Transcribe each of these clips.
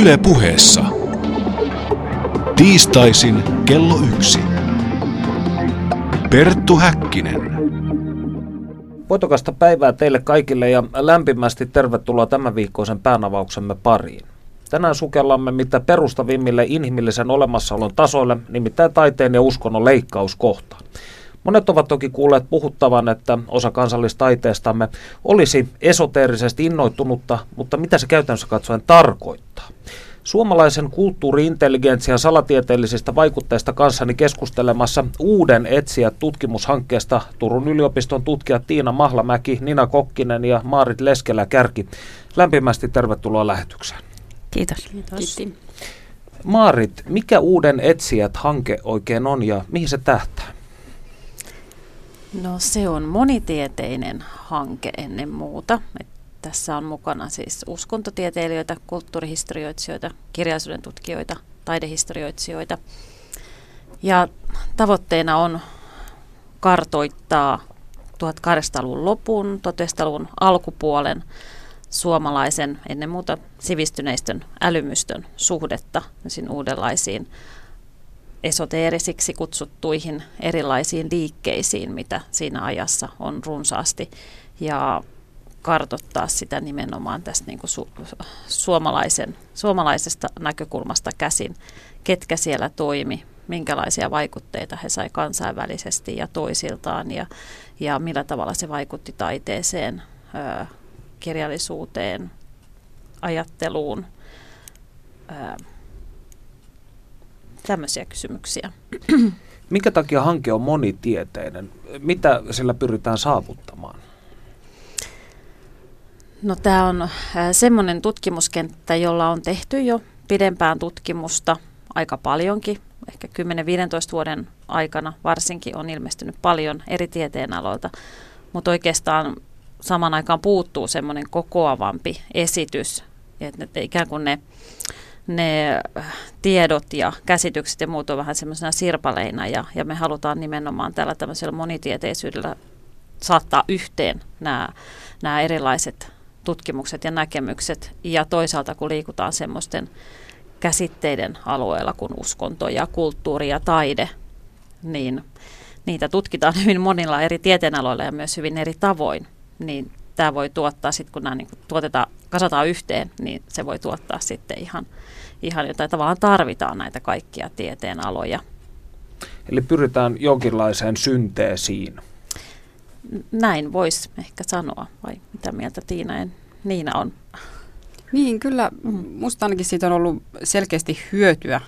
Yle puheessa. Tiistaisin kello yksi. Perttu Häkkinen. Voitokasta päivää teille kaikille ja lämpimästi tervetuloa tämän viikkoisen päänavauksemme pariin. Tänään sukellamme mitä perustavimmille inhimillisen olemassaolon tasoille, nimittäin taiteen ja uskonnon leikkauskohtaan. Monet ovat toki kuulleet puhuttavan, että osa kansallistaiteestamme olisi esoteerisesti innoittunutta, mutta mitä se käytännössä katsoen tarkoittaa? Suomalaisen kulttuuriintelligentsian salatieteellisistä vaikutteista kanssani keskustelemassa uuden etsijät tutkimushankkeesta Turun yliopiston tutkijat Tiina Mahlamäki, Nina Kokkinen ja Maarit Leskelä-Kärki. Lämpimästi tervetuloa lähetykseen. Kiitos. Kiitos. Maarit, mikä uuden etsijät-hanke oikein on ja mihin se tähtää? No se on monitieteinen hanke ennen muuta. Et tässä on mukana siis uskontotieteilijöitä, kulttuurihistorioitsijoita, kirjallisuuden tutkijoita, taidehistorioitsijoita. Ja tavoitteena on kartoittaa 1800-luvun lopun, 1900-luvun alkupuolen suomalaisen ennen muuta sivistyneistön älymystön suhdetta uudenlaisiin esoteerisiksi kutsuttuihin erilaisiin liikkeisiin, mitä siinä ajassa on runsaasti. Ja kartottaa sitä nimenomaan tästä niin kuin su- suomalaisen, suomalaisesta näkökulmasta käsin, ketkä siellä toimi, minkälaisia vaikutteita he sai kansainvälisesti ja toisiltaan ja, ja millä tavalla se vaikutti taiteeseen, ö, kirjallisuuteen, ajatteluun, ö, tämmöisiä kysymyksiä. Minkä takia hanke on monitieteinen? Mitä sillä pyritään saavuttamaan? No tämä on semmoinen tutkimuskenttä, jolla on tehty jo pidempään tutkimusta aika paljonkin. Ehkä 10-15 vuoden aikana varsinkin on ilmestynyt paljon eri tieteenaloilta, mutta oikeastaan saman aikaan puuttuu semmoinen kokoavampi esitys, että ikään kuin ne ne äh, tiedot ja käsitykset ja muut on vähän semmoisena sirpaleina ja, ja me halutaan nimenomaan tällä tämmöisellä monitieteisyydellä saattaa yhteen nämä, nämä erilaiset tutkimukset ja näkemykset. Ja toisaalta kun liikutaan semmoisten käsitteiden alueella kuin uskonto ja kulttuuri ja taide, niin niitä tutkitaan hyvin monilla eri tieteenaloilla ja myös hyvin eri tavoin, niin tämä voi tuottaa sitten, kun nämä niin tuotetaan, kasataan yhteen, niin se voi tuottaa sitten ihan, ihan jotain tavallaan tarvitaan näitä kaikkia tieteen aloja. Eli pyritään jonkinlaiseen synteesiin. Näin voisi ehkä sanoa, vai mitä mieltä Tiina en, Niina on? Niin, kyllä. Mm. Musta ainakin siitä on ollut selkeästi hyötyä,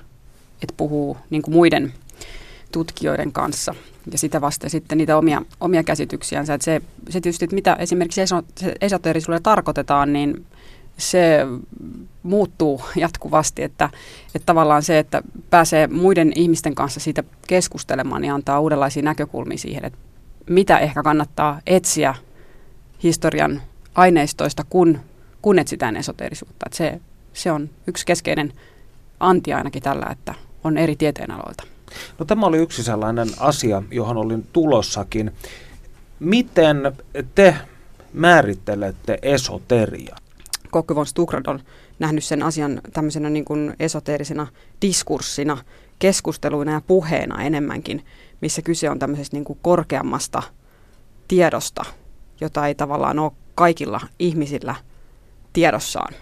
että puhuu niin kuin muiden tutkijoiden kanssa ja sitä vasta sitten niitä omia, omia käsityksiänsä. Että se, se tietysti, että mitä esimerkiksi esoteerisuudella tarkoitetaan, niin se muuttuu jatkuvasti, että, että tavallaan se, että pääsee muiden ihmisten kanssa siitä keskustelemaan, niin antaa uudenlaisia näkökulmia siihen, että mitä ehkä kannattaa etsiä historian aineistoista, kun, kun etsitään esoteerisuutta. Että se, se on yksi keskeinen anti ainakin tällä, että on eri tieteenaloilta. No tämä oli yksi sellainen asia, johon olin tulossakin. Miten te määrittelette esoteria? Kokki von Stukrad on nähnyt sen asian tämmöisenä niin kuin esoteerisena diskurssina, keskusteluina ja puheena enemmänkin, missä kyse on tämmöisestä niin kuin korkeammasta tiedosta, jota ei tavallaan ole kaikilla ihmisillä tiedossaan.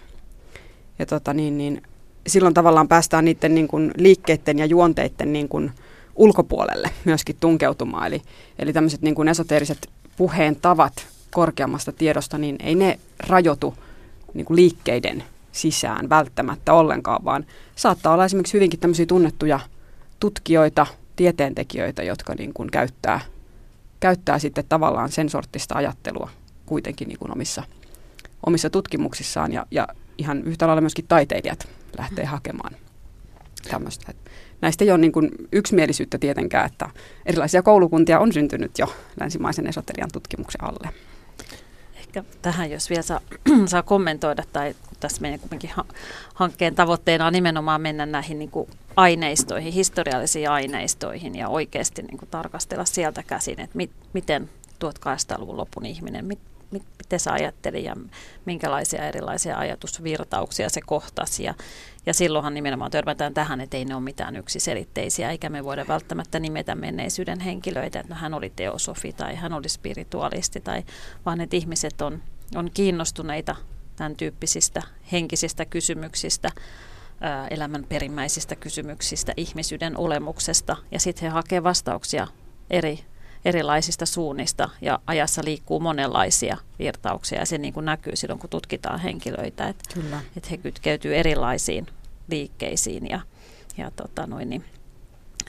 Ja tota niin, niin silloin tavallaan päästään niiden niin kuin liikkeiden ja juonteiden niin kuin ulkopuolelle myöskin tunkeutumaan. Eli, eli tämmöiset niin kuin esoteeriset puheen tavat korkeammasta tiedosta, niin ei ne rajoitu niin kuin liikkeiden sisään välttämättä ollenkaan, vaan saattaa olla esimerkiksi hyvinkin tämmöisiä tunnettuja tutkijoita, tieteentekijöitä, jotka niin kuin käyttää, käyttää sitten tavallaan sen sortista ajattelua kuitenkin niin kuin omissa, omissa tutkimuksissaan ja, ja ihan yhtä lailla myöskin taiteilijat lähtee hakemaan tämmöistä. Näistä ei ole niin kuin yksimielisyyttä tietenkään, että erilaisia koulukuntia on syntynyt jo länsimaisen esoterian tutkimuksen alle. Ehkä tähän, jos vielä saa, saa kommentoida, tai tässä meidän kuitenkin ha- hankkeen tavoitteena on nimenomaan mennä näihin niin kuin aineistoihin, historiallisiin aineistoihin ja oikeasti niin kuin tarkastella sieltä käsin, että mit, miten 1800-luvun lopun ihminen, mit, miten se ajatteli ja minkälaisia erilaisia ajatusvirtauksia se kohtasi. Ja, ja silloinhan nimenomaan törmätään tähän, että ei ne ole mitään yksiselitteisiä, eikä me voida välttämättä nimetä menneisyyden henkilöitä, että no, hän oli teosofi tai hän oli spiritualisti, tai, vaan että ihmiset on, on kiinnostuneita tämän tyyppisistä henkisistä kysymyksistä, elämän perimmäisistä kysymyksistä, ihmisyyden olemuksesta, ja sitten he hakevat vastauksia eri erilaisista suunnista ja ajassa liikkuu monenlaisia virtauksia ja se niin kuin näkyy silloin, kun tutkitaan henkilöitä, että, Kyllä. että he kytkeytyy erilaisiin liikkeisiin ja, ja tota noin, niin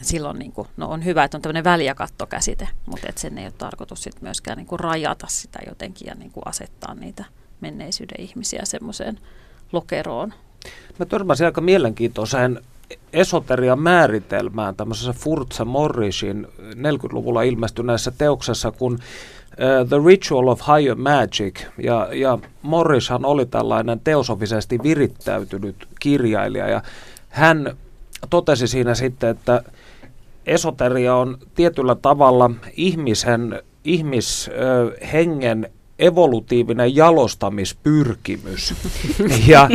silloin niin kuin, no on hyvä, että on tämmöinen väliäkattokäsite, mutta että sen ei ole tarkoitus sit myöskään niin kuin rajata sitä jotenkin ja niin kuin asettaa niitä menneisyyden ihmisiä semmoiseen lokeroon. Mä törmäsin aika mielenkiintoiseen esoterian määritelmään tämmöisessä Furtsa Morrisin 40-luvulla ilmestyneessä teoksessa, kun The Ritual of Higher Magic, ja, ja Morrishan oli tällainen teosofisesti virittäytynyt kirjailija, ja hän totesi siinä sitten, että esoteria on tietyllä tavalla ihmisen, ihmishengen evolutiivinen jalostamispyrkimys. ja,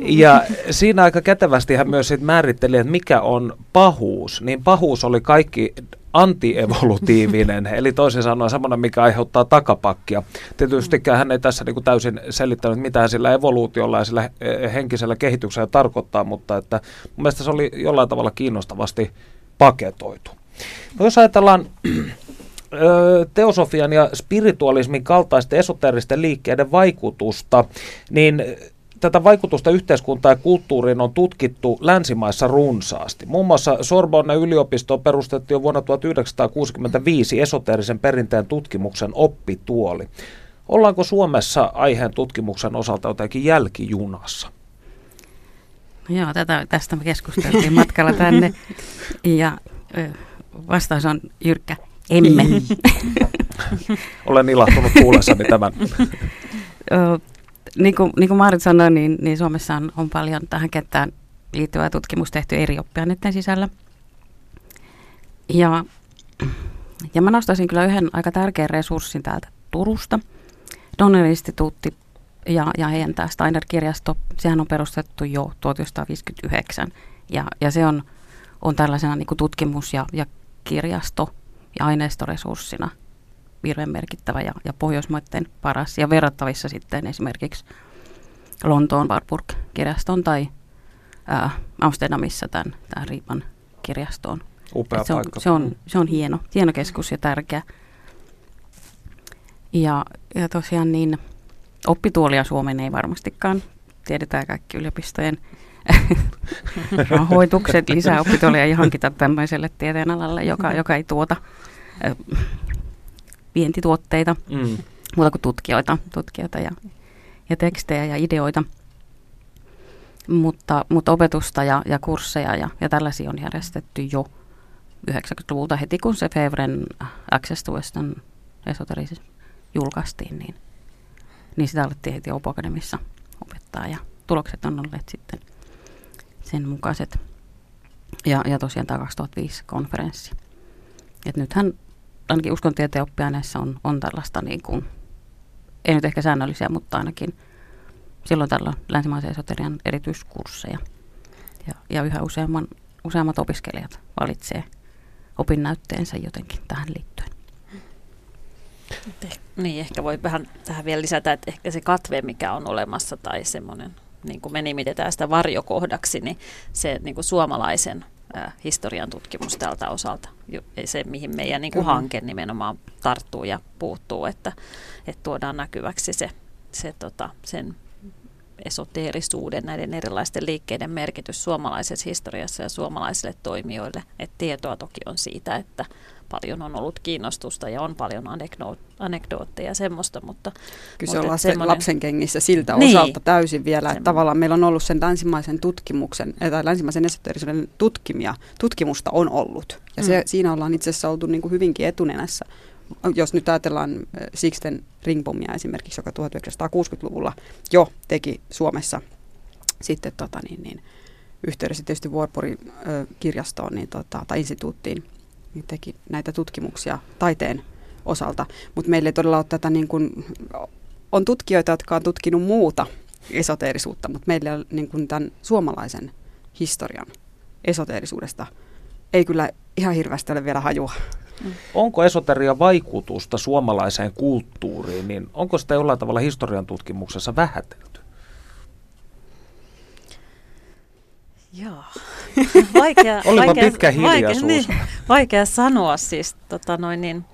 ja siinä aika kätevästi hän myös sit määritteli, että mikä on pahuus. Niin pahuus oli kaikki antievolutiivinen, eli toisin sanoen semmoinen, mikä aiheuttaa takapakkia. Tietysti hän ei tässä niin kuin täysin selittänyt, mitä sillä evoluutiolla ja sillä henkisellä kehityksellä tarkoittaa, mutta että mun mielestä se oli jollain tavalla kiinnostavasti paketoitu. No jos ajatellaan teosofian ja spiritualismin kaltaisten esoteristen liikkeiden vaikutusta, niin tätä vaikutusta yhteiskuntaan ja kulttuuriin on tutkittu länsimaissa runsaasti. Muun muassa Sorbonne yliopisto perustettiin jo vuonna 1965 esoterisen perinteen tutkimuksen oppituoli. Ollaanko Suomessa aiheen tutkimuksen osalta jotenkin jälkijunassa? Joo, tätä, tästä me keskusteltiin matkalla tänne ja vastaus on jyrkkä emme. Olen ilahtunut kuullessani tämän. niin, kuin, niin kuin Maarit sanoi, niin, niin Suomessa on, on paljon tähän kenttään liittyvää tutkimusta tehty eri oppiaineiden sisällä. Ja, ja mä nostaisin kyllä yhden aika tärkeän resurssin täältä Turusta. Donner-instituutti ja, ja heidän tämä Steiner-kirjasto, sehän on perustettu jo 1959. Ja, ja se on, on tällaisena niin kuin tutkimus- ja, ja kirjasto ja aineistoresurssina hirveän merkittävä ja, ja Pohjoismaiden paras ja verrattavissa sitten esimerkiksi Lontoon Warburg-kirjaston tai ää, Amsterdamissa tämän, tämän Riipan kirjastoon. Upea se on, paikka. Se on, se on hieno, hieno keskus ja tärkeä. Ja, ja tosiaan niin oppituolia Suomeen ei varmastikaan. Tiedetään kaikki yliopistojen rahoitukset, lisää oppituolia ja hankita tämmöiselle tieteenalalle, joka, joka ei tuota vientituotteita, mm. muuta kuin tutkijoita, tutkijoita ja, ja tekstejä ja ideoita. Mutta, mutta opetusta ja, ja kursseja ja, ja tällaisia on järjestetty jo 90-luvulta heti, kun se Fevren Access to Western Esoterism julkaistiin, niin, niin sitä alettiin heti Opo Akademissa opettaa ja tulokset on olleet sitten sen mukaiset. Ja, ja tosiaan tämä 2005 konferenssi. Et nythän ainakin uskontieteen oppiaineessa on, on tällaista niin kuin, ei nyt ehkä säännöllisiä, mutta ainakin silloin tällä länsimaisen esoterian erityiskursseja. Ja, ja yhä useamman, useammat opiskelijat valitsee opinnäytteensä jotenkin tähän liittyen. Eh, niin, ehkä voi vähän tähän vielä lisätä, että ehkä se katve, mikä on olemassa, tai semmoinen, niin kuin me nimitetään sitä varjokohdaksi, niin se niin kuin suomalaisen historian tutkimus tältä osalta. Se, mihin meidän niin kuin hanke nimenomaan tarttuu ja puuttuu, että, että tuodaan näkyväksi se, se tota, sen esoteerisuuden, näiden erilaisten liikkeiden merkitys suomalaisessa historiassa ja suomalaisille toimijoille. että tietoa toki on siitä, että paljon on ollut kiinnostusta ja on paljon anekdootteja ja semmoista, mutta... Kyllä se on lasten, semmoinen... lapsen kengissä siltä niin. osalta täysin vielä, että tavallaan meillä on ollut sen länsimaisen tutkimuksen, tai länsimaisen esoteerisuuden tutkimia, tutkimusta on ollut. Ja se, mm. siinä ollaan itse asiassa oltu niin kuin hyvinkin etunenässä. Jos nyt ajatellaan Sixten Ringbomia esimerkiksi, joka 1960-luvulla jo teki Suomessa sitten tota niin, niin, yhteydessä tietysti Warburgin kirjastoon niin, tota, tai instituuttiin niin teki näitä tutkimuksia taiteen osalta. Mutta meillä ei todella ole tätä niin kuin, on tutkijoita, jotka on tutkinut muuta esoteerisuutta, mutta meillä ei ole niin kuin tämän suomalaisen historian esoteerisuudesta ei kyllä ihan hirveästi ole vielä hajua. Onko esoteria vaikutusta suomalaiseen kulttuuriin, niin onko sitä jollain tavalla historian tutkimuksessa vähätelty? Joo. Vaikea, Olipa vaikea, pitkä hiljaisuus. Vaikea, niin, vaikea sanoa siis tota noin niin,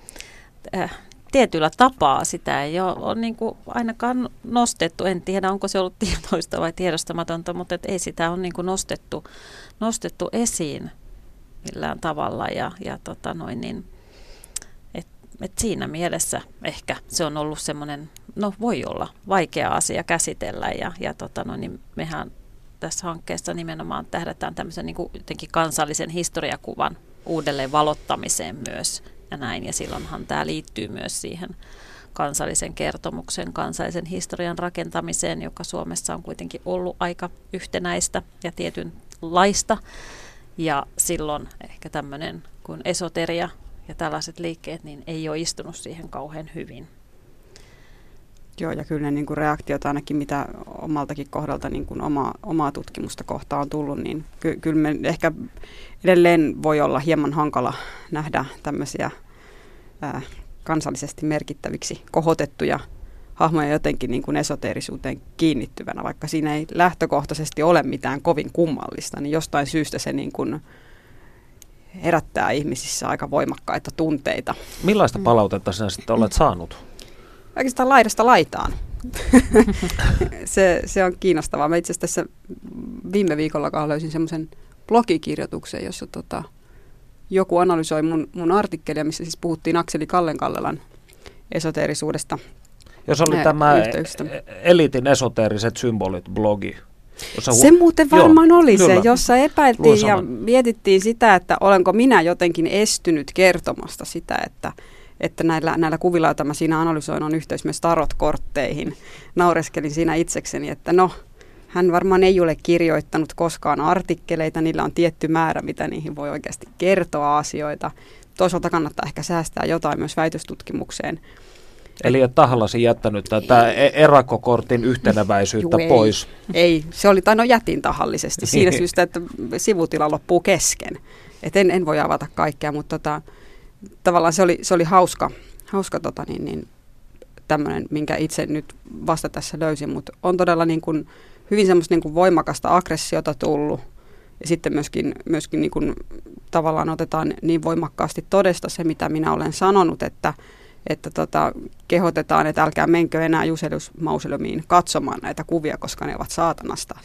äh, tietyllä tapaa sitä ei ole, ole niin kuin ainakaan nostettu. En tiedä, onko se ollut tietoista vai tiedostamatonta, mutta et ei sitä ole niin kuin nostettu, nostettu esiin millään tavalla. Ja, ja tota noin niin, et, et siinä mielessä ehkä se on ollut semmoinen, no voi olla vaikea asia käsitellä ja, ja tota noin, niin mehän tässä hankkeessa nimenomaan tähdätään tämmöisen niin kuin jotenkin kansallisen historiakuvan uudelleen valottamiseen myös ja näin. Ja silloinhan tämä liittyy myös siihen kansallisen kertomuksen, kansallisen historian rakentamiseen, joka Suomessa on kuitenkin ollut aika yhtenäistä ja tietynlaista. Ja silloin ehkä tämmöinen kuin esoteria ja tällaiset liikkeet, niin ei ole istunut siihen kauhean hyvin. Joo, ja kyllä ne niin kuin reaktiot ainakin, mitä omaltakin kohdalta niin kuin oma, omaa tutkimusta kohtaan on tullut, niin ky, kyllä me ehkä edelleen voi olla hieman hankala nähdä tämmöisiä ää, kansallisesti merkittäviksi kohotettuja hahmoja jotenkin niin kuin esoteerisuuteen kiinnittyvänä, vaikka siinä ei lähtökohtaisesti ole mitään kovin kummallista, niin jostain syystä se niin kuin herättää ihmisissä aika voimakkaita tunteita. Millaista palautetta sinä sitten olet saanut? Oikeastaan laidasta laitaan. se, se on kiinnostavaa. Mä itse asiassa tässä viime viikolla löysin semmoisen blogikirjoituksen, jossa tota, joku analysoi mun, mun artikkelia, missä siis puhuttiin Akseli Kallenkallelan esoteerisuudesta. Jos oli tämä Elitin esoteeriset symbolit blogi. Jossa hu- se muuten varmaan joo, oli kyllä. se, jossa epäiltiin ja mietittiin sitä, että olenko minä jotenkin estynyt kertomasta sitä, että, että näillä, näillä kuvilla, joita mä siinä analysoin, on yhteys myös tarotkortteihin. Naureskelin siinä itsekseni, että no, hän varmaan ei ole kirjoittanut koskaan artikkeleita, niillä on tietty määrä, mitä niihin voi oikeasti kertoa asioita. Toisaalta kannattaa ehkä säästää jotain myös väitöstutkimukseen. Eli et tahallasi jättänyt tätä e- erakkokortin yhtenäväisyyttä Juu, pois? Ei, ei, se oli, tai no jätin tahallisesti siinä syystä, että sivutila loppuu kesken. Et en, en voi avata kaikkea, mutta tota, tavallaan se oli, se oli hauska, hauska tota niin, niin, tämmöinen, minkä itse nyt vasta tässä löysin, mutta on todella niin kuin, hyvin semmoista niin kuin voimakasta aggressiota tullut. Ja sitten myöskin, myöskin niin kuin, tavallaan otetaan niin voimakkaasti todesta se, mitä minä olen sanonut, että, että tota, kehotetaan, että älkää menkö enää Juselius katsomaan näitä kuvia, koska ne ovat saatanasta,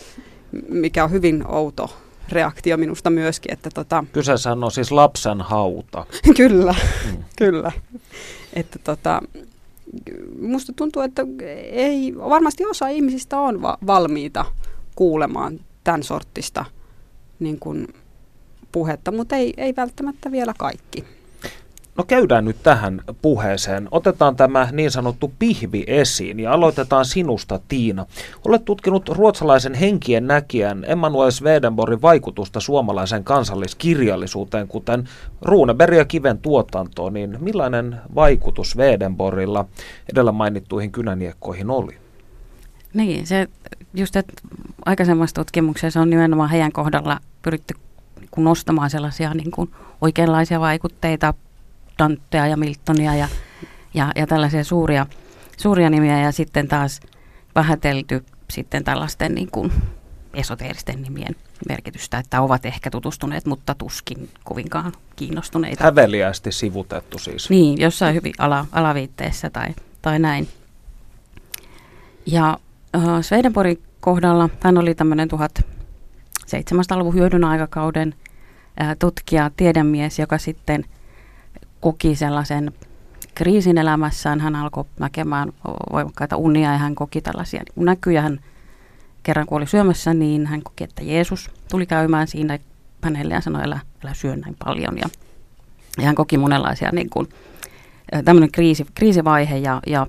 mikä on hyvin outo reaktio minusta myöskin. Että tota, Kyseessä on siis lapsen hauta. kyllä, mm. kyllä. Että tota, musta tuntuu, että ei, varmasti osa ihmisistä on va- valmiita kuulemaan tämän sortista niin kuin puhetta, mutta ei, ei välttämättä vielä kaikki. No käydään nyt tähän puheeseen. Otetaan tämä niin sanottu pihvi esiin ja aloitetaan sinusta Tiina. Olet tutkinut ruotsalaisen henkien näkijän Emmanuel Swedenborgin vaikutusta suomalaisen kansalliskirjallisuuteen, kuten Runeberg ja Kiven tuotantoon, niin millainen vaikutus Swedenborgilla edellä mainittuihin kynäniekkoihin oli? Niin, se just, että aikaisemmassa tutkimuksessa on nimenomaan heidän kohdalla pyritty nostamaan sellaisia niin kuin oikeanlaisia vaikutteita Dantea ja Miltonia ja, ja, ja tällaisia suuria, suuria nimiä ja sitten taas vähätelty sitten tällaisten niin kuin esoteeristen nimien merkitystä, että ovat ehkä tutustuneet, mutta tuskin kovinkaan kiinnostuneita. Häveliästi sivutettu siis. Niin, jossain hyvin ala, alaviitteessä tai, tai näin. Ja äh, Swedenborgin kohdalla hän oli tämmöinen 1700-luvun hyödyn aikakauden äh, tutkija, tiedemies, joka sitten koki sellaisen kriisin elämässään. Hän alkoi näkemään voimakkaita unia ja hän koki tällaisia näkyjä. Hän kerran kun oli syömässä, niin hän koki, että Jeesus tuli käymään siinä hänelle ja sanoi, älä, älä syö näin paljon. Ja, ja hän koki monenlaisia niin kuin, tämmöinen kriisi, kriisivaihe ja, ja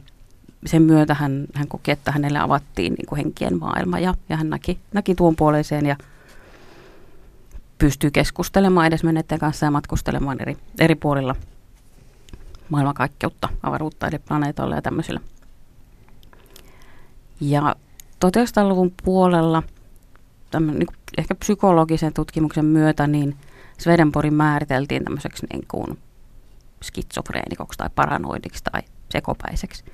sen myötä hän, hän koki, että hänelle avattiin niin kuin henkien maailma ja, ja hän näki, näki tuon puoleiseen ja pystyy keskustelemaan edes menneiden kanssa ja matkustelemaan eri, eri puolilla maailmankaikkeutta, avaruutta eli planeetoilla ja tämmöisillä. Ja 1900-luvun puolella tämän, niin ehkä psykologisen tutkimuksen myötä niin Swedenborgin määriteltiin tämmöiseksi niin kuin skitsofreenikoksi tai paranoidiksi tai sekopäiseksi.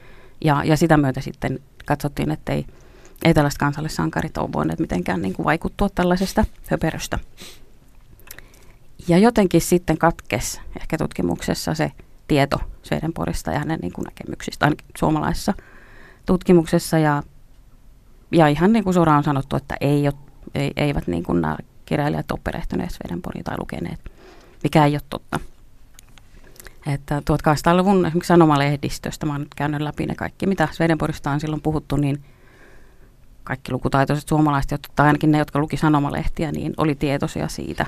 Ja, ja sitä myötä sitten katsottiin, että ei, ei tällaiset kansallissankarit ole voineet mitenkään niin kuin vaikuttua tällaisesta höperöstä. Ja jotenkin sitten katkes ehkä tutkimuksessa se tieto Swedenborgista ja hänen niin kuin näkemyksistä, ainakin suomalaisessa tutkimuksessa. Ja, ja ihan niin kuin suoraan on sanottu, että ei ole, ei, eivät niin kuin nämä kirjailijat ole perehtyneet Swedenborgiin tai lukeneet, mikä ei ole totta. Että 1800-luvun esimerkiksi sanomalehdistöstä, mä oon nyt käynyt läpi ne kaikki, mitä Swedenborgista on silloin puhuttu, niin kaikki lukutaitoiset suomalaiset, tai ainakin ne, jotka luki sanomalehtiä, niin oli tietoisia siitä,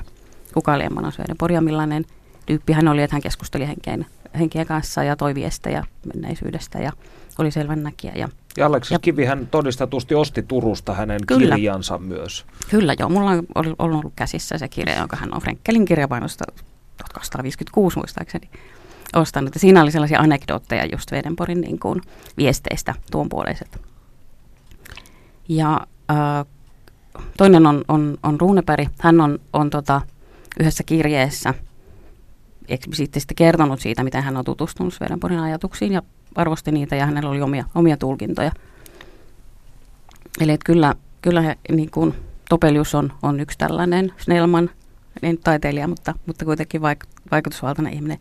kuka oli Emmanuel Swedenborg ja millainen tyyppi hän oli, että hän keskusteli henkien, henkien kanssa ja toi viestejä menneisyydestä ja oli selvän näkijä. Ja, ja Aleksis ja, Kivi hän todistetusti osti Turusta hänen kyllä, kirjansa myös. Kyllä joo, mulla on ollut, käsissä se kirja, jonka hän on Frenkelin kirjapainosta 1256 muistaakseni ostanut. Ja siinä oli sellaisia anekdootteja just Swedenborgin niin kuin viesteistä tuon puoleiset. Ja äh, toinen on, on, on Runeberg. Hän on, on tota, yhdessä kirjeessä eksplisiittisesti kertonut siitä, miten hän on tutustunut Swedenborgin ajatuksiin ja arvosti niitä ja hänellä oli omia, omia tulkintoja. Eli että kyllä, kyllä he, niin kuin, Topelius on, on yksi tällainen Snellman, niin taiteilija, mutta, mutta kuitenkin vaik, vaikutusvaltainen ihminen.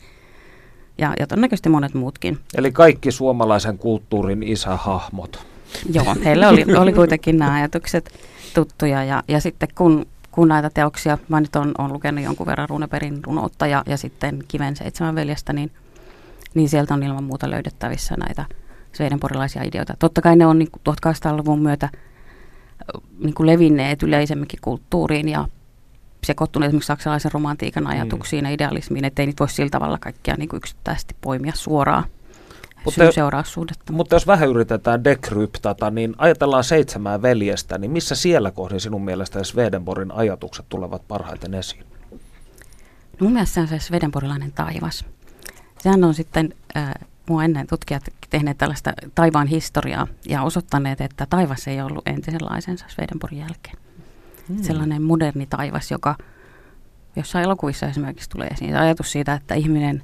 Ja, ja todennäköisesti monet muutkin. Eli kaikki suomalaisen kulttuurin isähahmot. Joo, heillä oli, oli kuitenkin nämä ajatukset tuttuja. Ja, ja sitten kun, kun näitä teoksia, mä nyt on, on lukenut jonkun verran Runeperin runoutta ja, ja sitten Kiven seitsemän veljestä, niin, niin sieltä on ilman muuta löydettävissä näitä sveidenporilaisia ideoita. Totta kai ne on niin 1800-luvun myötä niin kuin levinneet yleisemminkin kulttuuriin ja sekoittuneet esimerkiksi saksalaisen romantiikan ajatuksiin mm. ja idealismiin, ettei niitä voi sillä tavalla kaikkia niin kuin yksittäisesti poimia suoraan mutta, seuraussuhdetta. Mutta jos vähän yritetään dekryptata, niin ajatellaan seitsemää veljestä, niin missä siellä kohdin sinun mielestä Swedenborgin ajatukset tulevat parhaiten esiin? No mun mielestä se on se Swedenborgilainen taivas. Sehän on sitten, äh, mua ennen tutkijat tehneet tällaista taivaan historiaa ja osoittaneet, että taivas ei ollut entisenlaisensa Swedenborgin jälkeen. Hmm. Sellainen moderni taivas, joka jossain elokuvissa esimerkiksi tulee esiin. Ajatus siitä, että ihminen,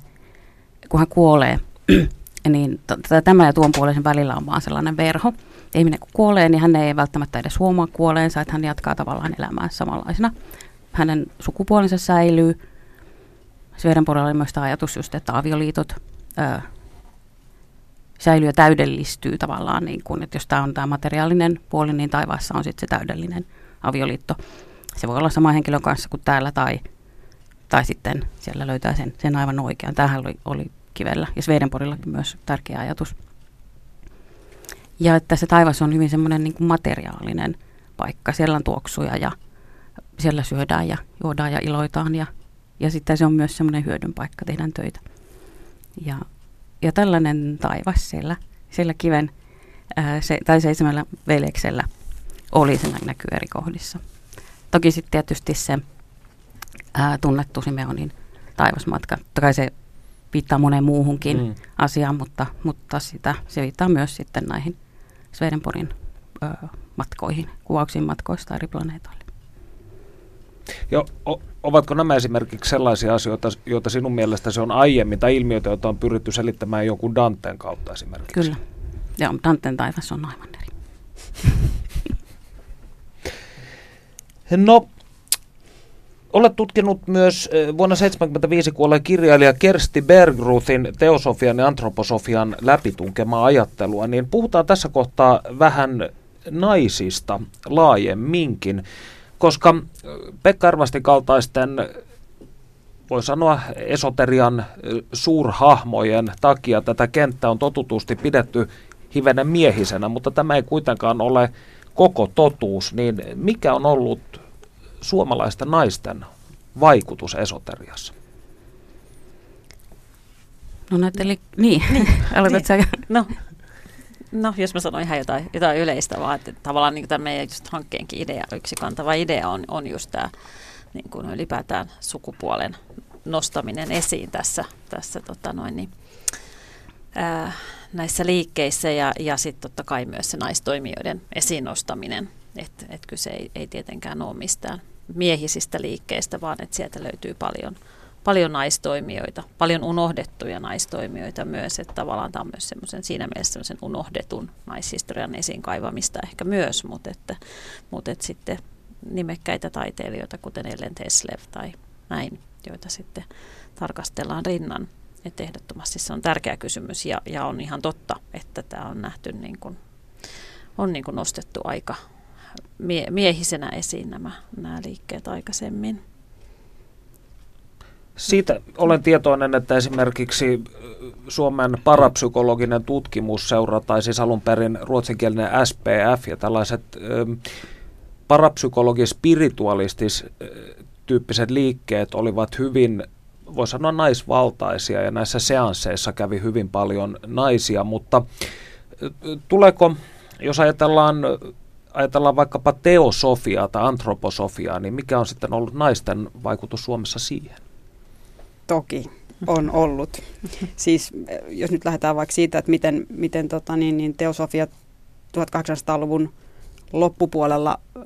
kun hän kuolee, niin tämä ja tuon puolisen välillä on vaan sellainen verho. Ihminen kun kuolee, niin hän ei välttämättä edes huomaa kuoleensa, että hän jatkaa tavallaan elämää samanlaisena. Hänen sukupuolensa säilyy. Sveden puolella oli myös tämä ajatus just, että avioliitot ö, säilyy ja täydellistyy tavallaan, niin kuin, että jos tämä on tämä materiaalinen puoli, niin taivaassa on sitten se täydellinen avioliitto. Se voi olla sama henkilön kanssa kuin täällä tai, tai sitten siellä löytää sen, sen aivan oikean. Tämähän oli, oli kivellä ja Swedenborgillakin myös tärkeä ajatus. Ja että se taivas on hyvin semmoinen niin materiaalinen paikka. Siellä on tuoksuja ja siellä syödään ja juodaan ja iloitaan ja, ja sitten se on myös semmoinen hyödyn paikka, tehdään töitä. Ja, ja tällainen taivas siellä, siellä kiven ää, se, tai seitsemällä veljeksellä oli, se näkyy eri kohdissa. Toki sitten tietysti se ää, tunnettu Simeonin taivasmatka, totta kai se viittaa moneen muuhunkin mm. asiaan, mutta, mutta sitä, se viittaa myös sitten näihin Swedenborgin ö, matkoihin, kuvauksiin matkoista eri planeetoille. Jo, o, ovatko nämä esimerkiksi sellaisia asioita, joita sinun mielestä se on aiemmin, tai ilmiöitä, joita on pyritty selittämään jonkun Danteen kautta esimerkiksi? Kyllä. Joo, Danteen taivas on aivan eri. no, Olet tutkinut myös vuonna 1975 kuolleen kirjailija Kersti Bergruthin teosofian ja antroposofian läpitunkemaa ajattelua, niin puhutaan tässä kohtaa vähän naisista laajemminkin, koska Pekka Arvastin kaltaisten voi sanoa esoterian suurhahmojen takia tätä kenttää on totutusti pidetty hivenen miehisenä, mutta tämä ei kuitenkaan ole koko totuus, niin mikä on ollut suomalaisten naisten vaikutus esoteriassa? No näytteli, niin, niin. aloitatko niin. No, no, jos mä sanon ihan jotain, jotain yleistä vaan, että tavallaan niin tämä meidän just hankkeenkin idea, yksi kantava idea on, on just tämä niin kuin ylipäätään sukupuolen nostaminen esiin tässä, tässä tota noin, niin, ää, näissä liikkeissä ja, ja sitten totta kai myös se naistoimijoiden esiin nostaminen. Että et kyse ei, ei tietenkään ole mistään miehisistä liikkeistä, vaan että sieltä löytyy paljon, paljon naistoimijoita, paljon unohdettuja naistoimijoita myös, että tavallaan tämä on myös semmoisen, siinä mielessä semmoisen unohdetun naishistorian esiin kaivamista ehkä myös, mutta että, mutta että sitten nimekkäitä taiteilijoita, kuten Ellen Teslev tai näin, joita sitten tarkastellaan rinnan. Että ehdottomasti se on tärkeä kysymys ja, ja on ihan totta, että tämä on nähty niin kuin, on niin kuin nostettu aika mie- miehisenä esiin nämä, nämä liikkeet aikaisemmin. Siitä olen tietoinen, että esimerkiksi Suomen parapsykologinen tutkimusseura, tai siis alun perin ruotsinkielinen SPF ja tällaiset parapsykologis-spiritualistis tyyppiset liikkeet olivat hyvin, voi sanoa naisvaltaisia ja näissä seansseissa kävi hyvin paljon naisia, mutta tuleeko, jos ajatellaan, ajatellaan vaikkapa teosofiaa tai antroposofiaa, niin mikä on sitten ollut naisten vaikutus Suomessa siihen? Toki on ollut. Siis jos nyt lähdetään vaikka siitä, että miten, miten tota, niin, niin teosofia 1800-luvun loppupuolella äh,